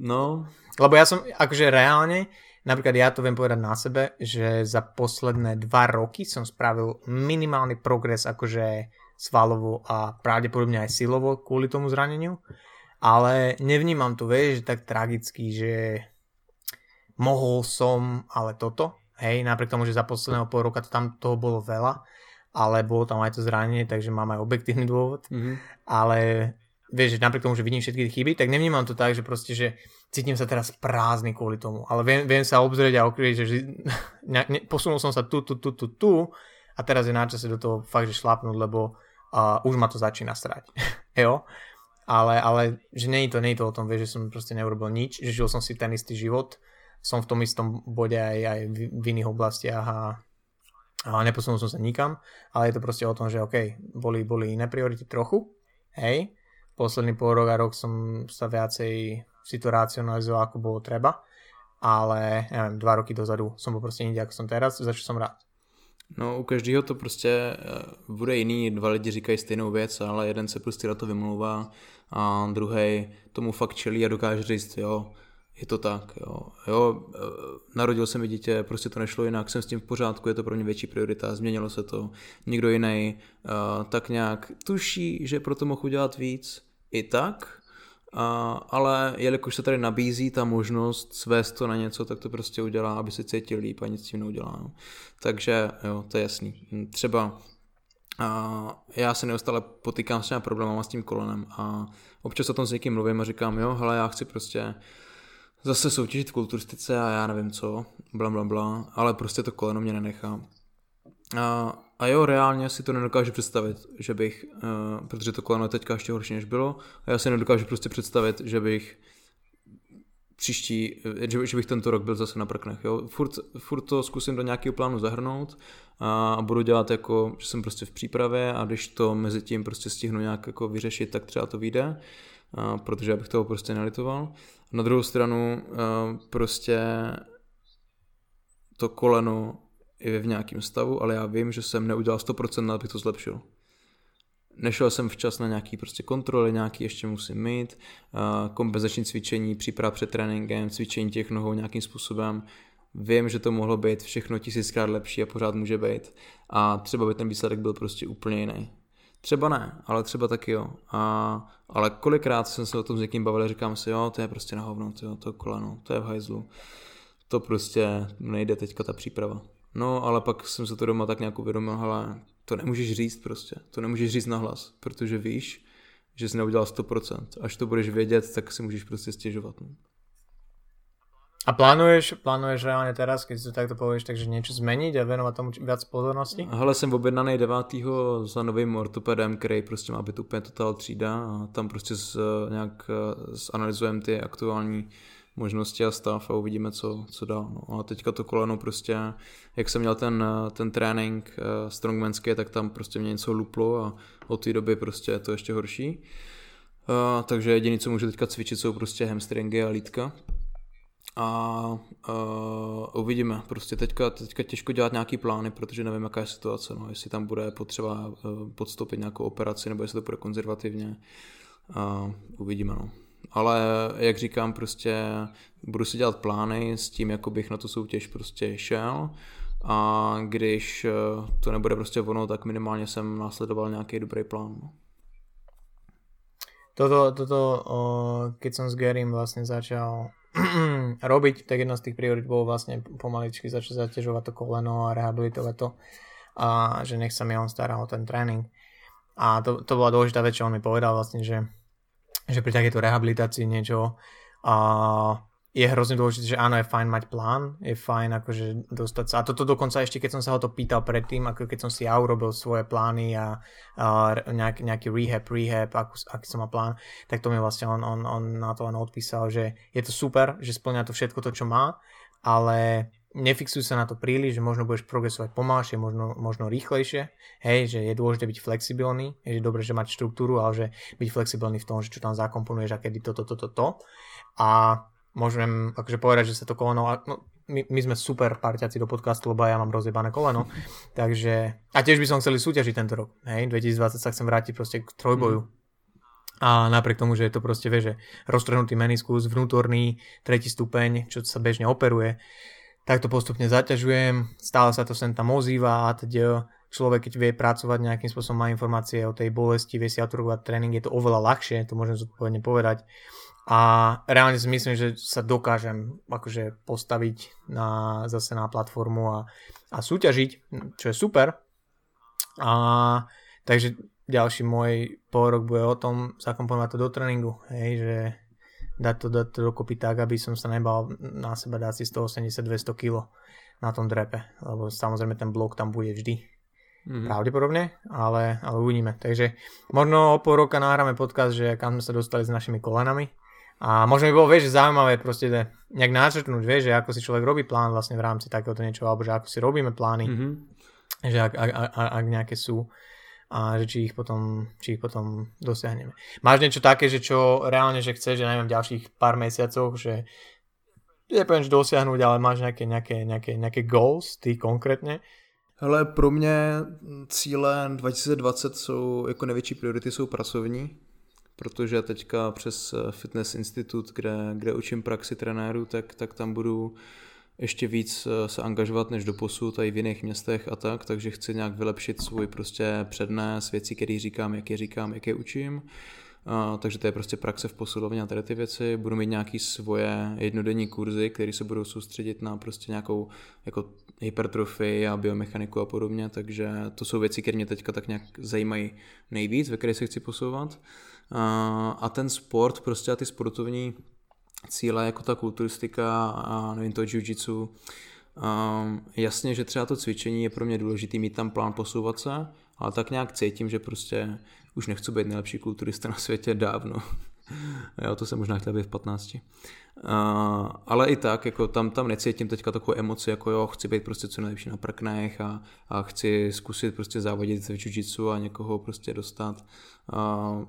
No. Lebo ja som, akože reálne, napríklad ja to viem povedať na sebe, že za posledné dva roky som spravil minimálny progres akože svalovo a pravdepodobne aj silovo kvôli tomu zraneniu. Ale nevnímam to, vieš, tak tragicky, že mohol som, ale toto, hej, napriek tomu, že za posledného pol roka to tam toho bolo veľa, ale bolo tam aj to zranenie, takže mám aj objektívny dôvod. Mm-hmm. Ale vieš, že napriek tomu, že vidím všetky chyby, tak nevnímam to tak, že proste, že cítim sa teraz prázdny kvôli tomu. Ale viem, viem sa obzrieť a okrieť, že ne, ne, posunul som sa tu, tu, tu, tu, tu a teraz je na čase do toho fakt, že šlapnúť, lebo uh, už ma to začína strať. jo? Ale, ale že nie je to, to o tom, vieš, že som proste neurobil nič, že žil som si ten istý život, som v tom istom bode aj, aj v, iných oblastiach a, a neposunul som sa nikam, ale je to proste o tom, že OK, boli, boli iné priority trochu, hej, posledný pol rok a rok som sa viacej si ako bolo treba, ale neviem, dva roky dozadu som bol proste inde, ako som teraz, za čo som rád. No u každého to prostě eh, bude jiný, dva lidi říkají stejnou věc, ale jeden se prostě na to vymlouvá a druhý tomu fakt čelí a dokáže říct, jo, je to tak, jo. jo, eh, narodil jsem mi dítě, prostě to nešlo jinak, jsem s tím v pořádku, je to pro mě větší priorita, změnilo se to, někdo jiný uh, tak nějak tuší, že proto mohu udělat víc, i tak, a, ale jelikož se tady nabízí ta možnost svést to na něco, tak to prostě udělá, aby se cítil líp a nic s tím neudělá. No. Takže jo, to je jasný. Třeba a já se neustále potýkám s těmi problémama s tím kolenem a občas o tom s někým mluvím a říkám, jo, hele, já chci prostě zase soutěžit v kulturistice a já nevím co, bla, bla, bla, ale prostě to koleno mě nenechá. A, a jo, reálně si to nedokážu představit, že bych, uh, protože to koleno je teďka ještě horší než bylo, a já si nedokážu prostě představit, že bych příští, že, že bych tento rok byl zase na prknech. Jo? Furt, furt to zkusím do nějakého plánu zahrnout a, a budu dělat jako, že jsem prostě v přípravě a když to mezi tím prostě stihnu nějak jako vyřešit, tak třeba to vyjde, a, protože bych toho prostě nelitoval. Na druhou stranu a, prostě to koleno je v nějakém stavu, ale já vím, že jsem neudělal 100%, abych to zlepšil. Nešel jsem včas na nějaký prostě kontroly, nějaký ještě musím mít, kompenzační cvičení, příprava před tréninkem, cvičení těch nohou nějakým způsobem. Vím, že to mohlo být všechno tisíckrát lepší a pořád může být. A třeba by ten výsledek byl prostě úplně jiný. Třeba ne, ale třeba taky jo. A, ale kolikrát jsem se o tom s někým bavil, říkám si, jo, to je prostě na hovno, to, to koleno, to je v hajzlu. To prostě nejde teďka ta příprava. No, ale pak jsem se to doma tak nějak uvědomil, ale to nemůžeš říct prostě, to nemůžeš říct nahlas, protože víš, že jsi neudělal 100%. Až to budeš vědět, tak si můžeš prostě stěžovat. No. A plánuješ, plánuješ reálne teraz, keď si to takto povieš, takže niečo zmeniť a venovať tomu viac pozornosti? Hele, jsem objednaný 9. za novým ortopedem, který prostě má být úplně total třída a tam prostě z, nějak zanalizujeme ty aktuální možnosti a stav a uvidíme, co, co dál. No. A teďka to koleno prostě, jak jsem měl ten, ten trénink uh, strongmanský, tak tam prostě mě něco luplo a od té doby prostě je to ještě horší. Uh, takže jediné, co můžu teďka cvičit, jsou prostě hamstringy a lítka. A uh, uvidíme. Prostě teďka, teďka těžko dělat nějaký plány, protože nevím, jaká je situace. No. Jestli tam bude potřeba uh, podstoupit nějakou operaci, nebo jestli to bude konzervativně. a uvidíme, no. Ale jak říkám, prostě budu si dělat plány s tím, jako bych na tu soutěž prostě šel a když eh, to nebude prostě ono, tak minimálně jsem následoval nějaký dobrý plán. No. Toto, toto o, keď som s Garym vlastne začal robiť, tak jedna z tých priorit bolo vlastne pomaličky začať zaťažovať to koleno a rehabilitovať to a že nech sa mi on stará o ten tréning. A to, to bola dôležitá vec, čo on mi povedal vlastne, že, že pri takejto rehabilitácii niečo a je hrozne dôležité, že áno, je fajn mať plán, je fajn akože dostať sa. A toto dokonca ešte, keď som sa ho to pýtal predtým, ako keď som si ja urobil svoje plány a, a nejak, nejaký rehab, rehab, aký, aký som mal plán, tak to mi vlastne on, on, on na to len odpísal, že je to super, že splňa to všetko to, čo má, ale nefixuj sa na to príliš, že možno budeš progresovať pomalšie, možno, možno rýchlejšie, hej, že je dôležité byť flexibilný, je dobre, že mať štruktúru, ale že byť flexibilný v tom, že čo tam zakomponuješ a kedy toto, toto, toto. A môžem akože povedať, že sa to koleno, no, my, my sme super parťaci do podcastu, lebo ja mám rozjebané koleno, takže, a tiež by som chceli súťažiť tento rok, hej, 2020 sa chcem vrátiť proste k trojboju. Mm. A napriek tomu, že je to proste, vieš, že roztrhnutý meniskus, vnútorný, tretí stupeň, čo sa bežne operuje, tak to postupne zaťažujem, stále sa to sem tam ozýva a teď človek, keď vie pracovať nejakým spôsobom, má informácie o tej bolesti, vie si autorovať tréning, je to oveľa ľahšie, to môžem zodpovedne povedať a reálne si myslím, že sa dokážem akože postaviť na, zase na platformu a, a súťažiť, čo je super. A takže ďalší môj pôrok bude o tom zakomponovať to do tréningu, hej, že dať to, dať to dokopy tak, aby som sa nebal na seba dať si 180-200 kg na tom drepe, lebo samozrejme ten blok tam bude vždy. Mm-hmm. Pravdepodobne, ale, ale uvidíme. Takže možno o pol roka nahráme podcast, že kam sme sa dostali s našimi kolenami a možno by bolo, vieš, zaujímavé proste nejak načrtnúť, vieš, že ako si človek robí plán vlastne v rámci takéhoto niečo, alebo že ako si robíme plány, mm-hmm. že ak, ak, ak, ak nejaké sú a že či ich potom, či ich potom dosiahneme. Máš niečo také, že čo reálne, že chceš, že neviem, v ďalších pár mesiacoch, že nepoviem, že dosiahnuť, ale máš nejaké, nejaké, nejaké, nejaké goals, ty konkrétně? Hele, pro mě cíle 2020 jsou, jako největší priority jsou pracovní, protože teďka přes eh, Fitness Institut, kde, kde učím praxi trenéru, tak, tak tam budu ještě víc eh, se angažovat než do posud i v jiných městech a tak, takže chci nějak vylepšit svůj prostě přednes, věci, které říkám, jak je říkám, jak je učím. Uh, takže to je prostě praxe v posilovně a tady ty věci. Budu mít nějaký svoje jednodenní kurzy, které se budou soustředit na prostě nějakou jako hypertrofii a biomechaniku a podobně, takže to jsou věci, které mě teďka tak nějak zajímají nejvíc, ve které se chci posouvat a ten sport prostě a ty sportovní cíle jako ta kulturistika a nevím to jiu-jitsu Um, jasně, že třeba to cvičení je pro mě důležitý mít tam plán posouvat se, ale tak nějak cítím, že prostě už nechci být nejlepší kulturista na světě dávno. jo, to jsem možná chtěl být v 15. Uh, ale i tak, jako tam, tam necítím teďka takovou emoci, jako jo, chci být prostě co nejlepší na prknech a, a chci zkusit prostě závodit v jiu a někoho prostě dostat. Uh,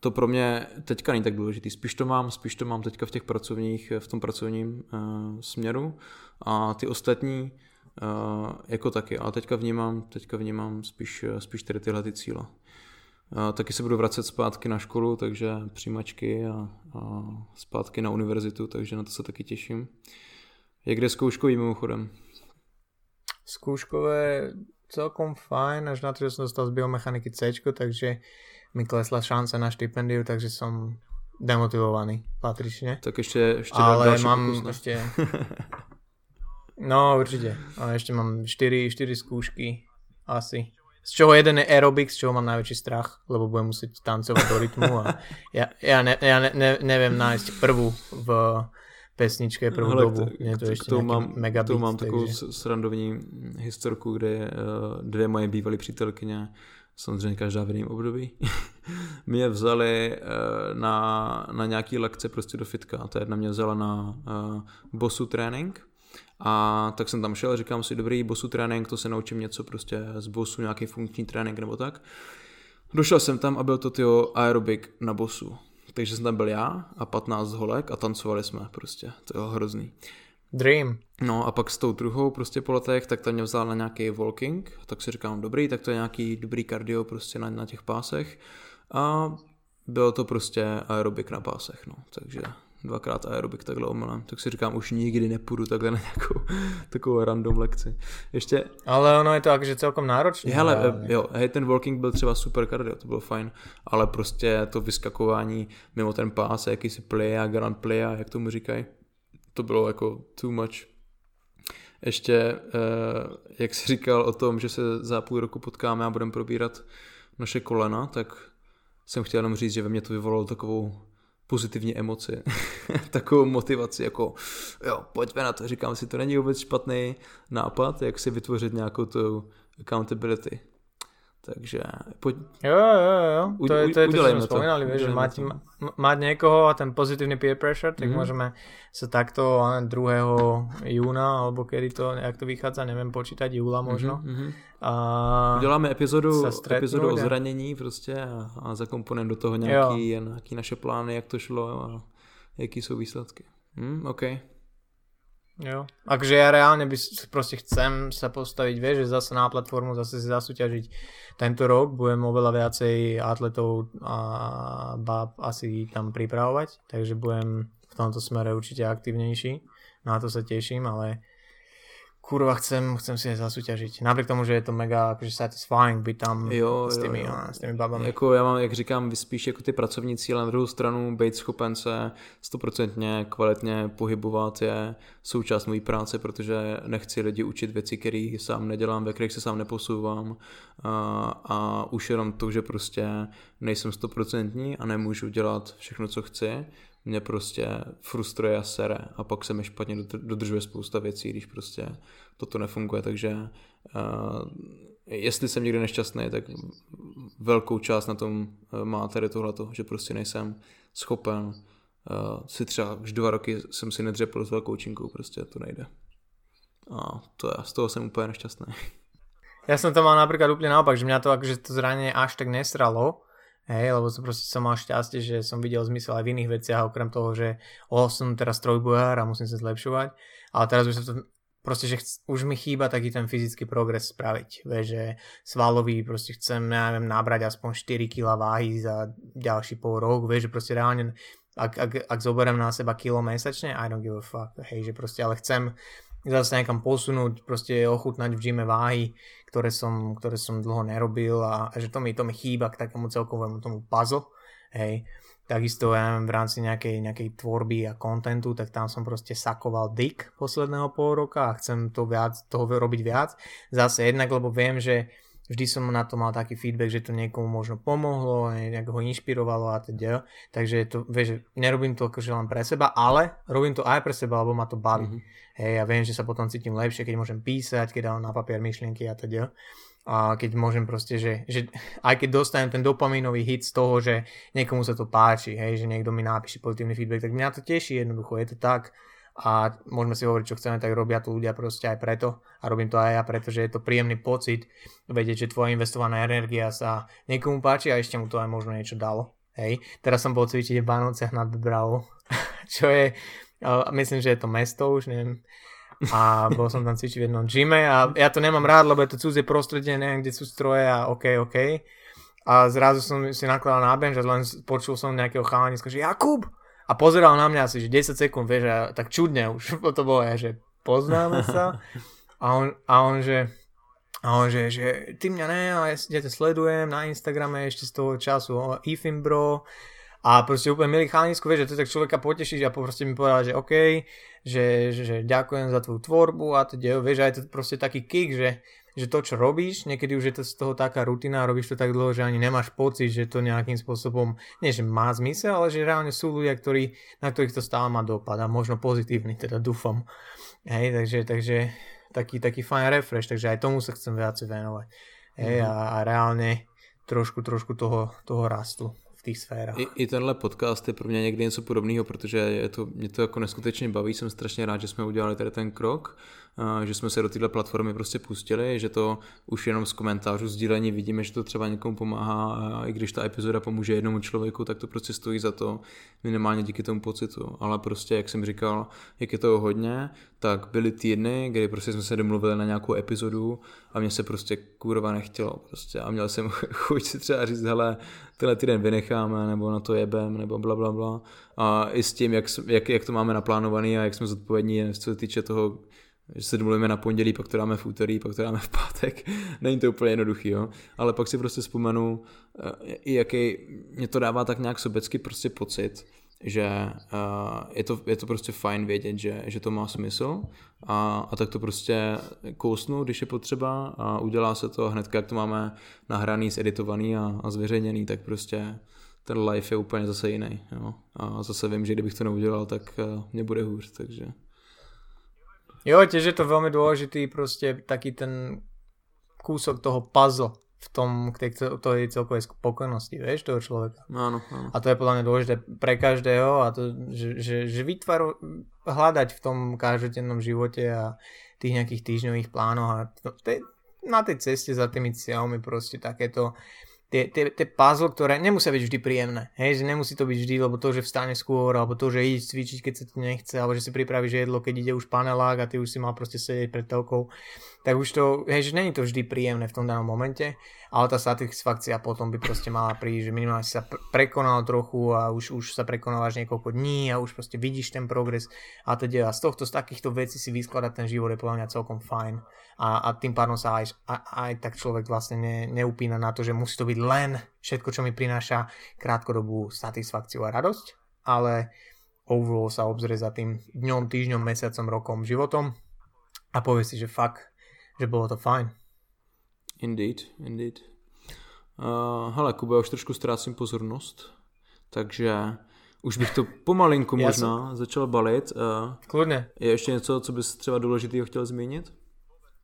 to pro mě teďka není tak důležitý. Spíš to mám, spíš to mám teďka v těch pracovních, v tom pracovním uh, směru a ty ostatní uh, jako taky. Ale teďka vnímám, teďka vnímám spíš, spíš tady tyhle ty cíle. Uh, taky se budu vracet zpátky na školu, takže přijímačky a, a zpátky na univerzitu, takže na to se taky těším. Jak jde zkouškový mimochodem? Skúškové celkom fajn, až na to, že som dostal z biomechaniky C, takže mi klesla šanca na štipendiu, takže som demotivovaný patrične. Tak ešte, ešte Ale mám pokus, ešte... No určite. Ale ešte mám 4, 4 skúšky asi. Z čoho jeden je aerobic, z čoho mám najväčší strach, lebo budem musieť tancovať do rytmu a ja, ja, ne, ja ne, ne, neviem nájsť prvú v pesničke prvú Hele, dobu. Je to ešte to mám, megabit, to mám takovou takže... srandovní historku, kde uh, dvě moje bývalé přítelkyně samozřejmě každá v jiném období, mě vzali eh, na, na nějaký lekce prostě do fitka. Ta jedna mě vzala na uh, bosu trénink. A tak jsem tam šel, říkám si, dobrý bosu trénink, to se naučím něco prostě z bosu, nějaký funkční trénink nebo tak. Došel jsem tam a byl to tyho aerobik na bosu. Takže jsem tam byl já a 15 holek a tancovali jsme prostě. To je hrozný. Dream. No a pak s tou druhou prostě po letech, tak ta mě vzala na nějaký walking, tak si říkám, dobrý, tak to je nějaký dobrý kardio prostě na, na těch pásech. A bylo to prostě aerobik na pásech, no, takže dvakrát aerobik takhle omylem, tak si říkám, už nikdy nepůjdu takhle na nějakou takovou random lekci. Ještě... Ale ono je to akože celkom náročné. Hele, ale... jo, hej, ten walking byl třeba super kardio, to bylo fajn, ale prostě to vyskakování mimo ten pás, jakýsi play a grand play, jak tomu říkají, to bylo jako too much. Ještě, eh, jak jsi říkal o tom, že se za půl roku potkáme a budeme probírat naše kolena, tak jsem chtěl jenom říct, že ve mně to vyvolalo takovou pozitivní emoci, takovou motivaci, jako jo, pojďme na to, říkám si, to není vůbec špatný nápad, jak si vytvořit nějakou tu accountability. Takže poď... Jo, jo, jo, to je to, je to čo sme spomínali, vieš, že mať, mať niekoho a ten pozitívny peer pressure, tak mm-hmm. môžeme sa takto 2. júna, alebo kedy to, jak to vychádza, neviem počítať, júla možno. Mm-hmm. A Uděláme epizodu, epizodu o zranění prostě a, a zakomponujeme do toho nějaký, nějaký naše plány, jak to šlo a jaký jsou výsledky. Hm, OK. Jo. Akže ja reálne by proste chcem sa postaviť, vieš, že zase na platformu, zase si zasúťažiť tento rok, budem oveľa viacej atletov a bab asi tam pripravovať, takže budem v tomto smere určite aktivnejší, na to sa teším, ale kurva chcem, chcem si je zasúťažiť. Napriek tomu, že je to mega akože satisfying byť tam jo, s, tými, jo, jo. s tými babami. Jako já mám, jak říkám, spíš jako ty pracovní cíle, na druhou stranu být schopen se stoprocentně kvalitně pohybovat je součást mojí práce, protože nechci lidi učit věci, které sám nedělám, ve kterých se sám neposouvám a, a už jenom to, že prostě nejsem stoprocentní a nemůžu dělat všechno, co chci, mě prostě frustruje a sere a pak se mi špatně dodržuje spousta věcí, když prostě toto nefunguje, takže uh, jestli jsem někde nešťastný, tak velkou část na tom uh, má tady tohleto, že prostě nejsem schopen uh, si třeba už dva roky jsem si nedřepl s velkou činkou, prostě to nejde. A to je, z toho jsem úplně nešťastný. Ja som to mal napríklad úplne naopak, že mňa to akože to zranenie až tak nesralo, Hej, lebo som proste som mal šťastie, že som videl zmysel aj v iných veciach, okrem toho, že o, som teraz trojbojár a musím sa zlepšovať. Ale teraz už sa to proste, že chc, už mi chýba taký ten fyzický progres spraviť. Vieš, že svalový, proste chcem, neviem, nabrať aspoň 4 kg váhy za ďalší pol rok, vieš, že proste reálne, ak, ak, ak zoberiem na seba kilo mesačne, I don't give a fuck, hej, že proste, ale chcem zase niekam posunúť, proste ochutnať v gyme váhy, ktoré som, ktoré som dlho nerobil a, a že to mi, to mi chýba k takému celkovému tomu puzzle, hej. Takisto ja neviem, v rámci nejakej, nejakej tvorby a kontentu, tak tam som proste sakoval dick posledného pol roka a chcem to viac, toho robiť viac. Zase jednak, lebo viem, že vždy som na to mal taký feedback, že to niekomu možno pomohlo, nejak ho inšpirovalo a teda. Takže to, vieš, nerobím to akože len pre seba, ale robím to aj pre seba, lebo ma to baví. Mm-hmm. Hej, ja viem, že sa potom cítim lepšie, keď môžem písať, keď dám na papier myšlienky a teda. A keď môžem proste, že, že aj keď dostanem ten dopamínový hit z toho, že niekomu sa to páči, hej, že niekto mi napíše pozitívny feedback, tak mňa to teší jednoducho, je to tak a môžeme si hovoriť, čo chceme, tak robia to ľudia proste aj preto a robím to aj ja, pretože je to príjemný pocit vedieť, že tvoja investovaná energia sa niekomu páči a ešte mu to aj možno niečo dalo. Hej, teraz som bol cvičiť v Bánociach nad Bravou, čo je myslím, že je to mesto už, neviem. A bol som tam cvičiť v jednom gyme a ja to nemám rád, lebo je to cudzie prostredie, neviem, kde sú stroje a ok, ok. A zrazu som si nakladal na bench a len počul som nejakého chalaniska, že Jakub! A pozeral na mňa asi, že 10 sekúnd, vieš, a tak čudne už to bolo, ja, že poznáme sa. A on, a on že, a on že, že ty mňa ne, ale ja ťa sledujem na Instagrame ešte z toho času, Ifim bro, a proste úplne milý chalanisko, vieš, že to tak človeka potešíš a proste mi povedal, že OK, že, že, že ďakujem za tvoju tvorbu a teda, vieš, aj to proste taký kick, že, že to, čo robíš, niekedy už je to z toho taká rutina, robíš to tak dlho, že ani nemáš pocit, že to nejakým spôsobom, nie že má zmysel, ale že reálne sú ľudia, ktorí, na ktorých to stále má dopad a možno pozitívny, teda dúfam. Hej, takže, takže taký, taký fajn refresh, takže aj tomu sa chcem viacej venovať. Hej, mm-hmm. a, a reálne trošku, trošku toho, toho rastu tých sférách. I, I tenhle podcast je pro mě někdy něco podobného, protože je to, mě to jako neskutečně baví, jsem strašně rád, že jsme udělali tady ten krok, že jsme se do téhle platformy prostě pustili, že to už jenom z komentářů, sdílení vidíme, že to třeba někomu pomáhá a i když ta epizoda pomůže jednomu člověku, tak to prostě stojí za to minimálně díky tomu pocitu. Ale prostě, jak jsem říkal, jak je to hodně, tak byly týdny, kdy prostě jsme se domluvili na nějakou epizodu a mě se prostě kurva nechtělo prostě a měl jsem chuť si třeba říct, hele, tenhle týden vynechám nadecháme, nebo na to jebem, nebo bla, bla, bla. A i s tím, jak, jak, jak to máme naplánovaný a jak jsme zodpovědní, co se týče toho, že se domluvíme na pondělí, pak to dáme v úterý, pak to dáme v pátek. Není to úplně jednoduchý, jo. Ale pak si prostě vzpomenu, eh, i jaký, mě to dává tak nějak sobecky prostě pocit, že uh, je, to, je to prostě fajn vědět, že, že to má smysl a, a tak to prostě kousnu, když je potřeba a udělá se to hned, jak to máme nahraný, zeditovaný a, a zveřejněný, tak prostě ten life je úplně zase jiný. Jo? A zase vím, že kdybych to neudělal, tak uh, mě bude hůř, takže... Jo, tiež je to veľmi dôležitý proste taký ten kúsok toho puzzle v tom, k tej, tej celkovej spokojnosti, vieš, toho človeka. Áno, áno. A to je podľa mňa dôležité pre každého a to, že, že, že vytvar, hľadať v tom každodennom živote a tých nejakých týždňových plánoch a to, te, na tej ceste za tými cieľmi proste takéto tie, tie, tie puzzle, ktoré nemusia byť vždy príjemné. Hej, že nemusí to byť vždy, lebo to, že vstane skôr, alebo to, že ísť cvičiť, keď sa to nechce, alebo že si pripravíš jedlo, keď ide už panelák a ty už si mal proste sedieť pred telkou, tak už to, hej, že není to vždy príjemné v tom danom momente, ale tá satisfakcia potom by proste mala prísť, že minimálne si sa prekonal trochu a už, už sa prekonávaš niekoľko dní a už proste vidíš ten progres a teda a z tohto, z takýchto vecí si vyskladať ten život je podľa mňa celkom fajn. A, a tým pádom sa aj, aj tak človek vlastne ne, neupína na to, že musí to byť len všetko, čo mi prináša krátkodobú satisfakciu a radosť, ale overall sa obzrie za tým dňom, týždňom, mesiacom, rokom, životom a povie si, že fakt že bylo to fajn. Indeed, indeed. Uh, hele, Kuba, já už trošku ztrácím pozornost, takže už bych to pomalinku možná jsem... začal balit. Uh, Kľudne. Je ještě něco, co bys třeba důležitého chtěl zmínit?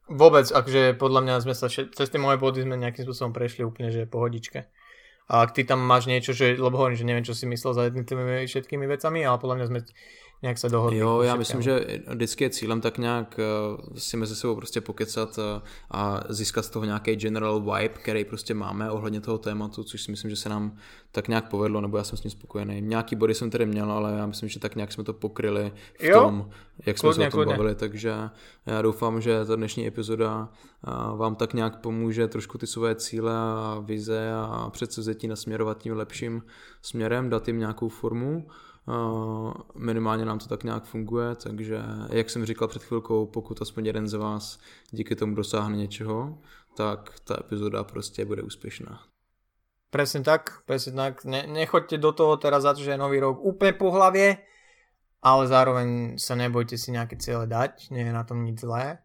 Vôbec, akže podľa mňa sme sa všet... cez tie moje body sme nejakým spôsobom prešli úplne, že pohodičke. A ak ty tam máš niečo, že, lebo hovorím, že neviem, čo si myslel za jednotlivými všetkými vecami, ale podľa mňa sme nějak se dohodli. Jo, já myslím, že vždycky je cílem tak nějak eh, si mezi sebou prostě pokecat eh, a získat z toho nějaký general vibe, který prostě máme ohledně toho tématu, což si myslím, že se nám tak nějak povedlo, nebo já jsem s ním spokojený. Nějaký body jsem tady měl, ale já myslím, že tak nějak jsme to pokryli v jo? tom, jak jsme kludně, se o tom kludně. bavili, takže já doufám, že ta dnešní epizoda eh, vám tak nějak pomůže trošku ty své cíle a vize a předsevzetí nasměrovat tím lepším směrem, dát jim nějakou formu minimálně nám to tak nějak funguje, takže jak jsem říkal před chvilkou, pokud aspoň jeden z vás díky tomu dosáhne něčeho, tak ta epizoda prostě bude úspěšná. Presne tak, presne tak. Ne, nechoďte do toho teraz za to, že je nový rok úplne po hlavie, ale zároveň sa nebojte si nejaké cieľe dať, nie je na tom nič zlé.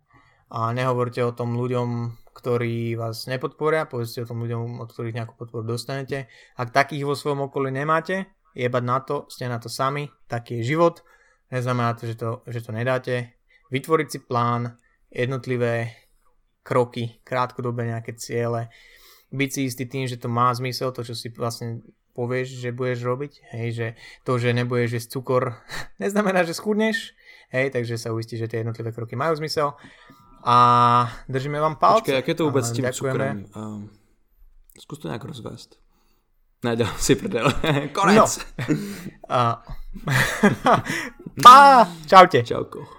A nehovorte o tom ľuďom, ktorí vás nepodporia, povedzte o tom ľuďom, od ktorých nejakú podporu dostanete. Ak takých vo svojom okolí nemáte, jebať na to, ste na to sami, taký je život, neznamená to, že to, že to nedáte. Vytvoriť si plán, jednotlivé kroky, krátkodobé nejaké ciele, byť si istý tým, že to má zmysel, to čo si vlastne povieš, že budeš robiť, hej, že to, že nebudeš jesť cukor, neznamená, že schudneš, hej, takže sa uistí, že tie jednotlivé kroky majú zmysel a držíme vám palce. Počkej, jak je to vůbec s tím cukrem? Um, zkus to nějak rozvést. Ne, dělám si prdel. Konec. No. uh. pa, čaute. Čauko.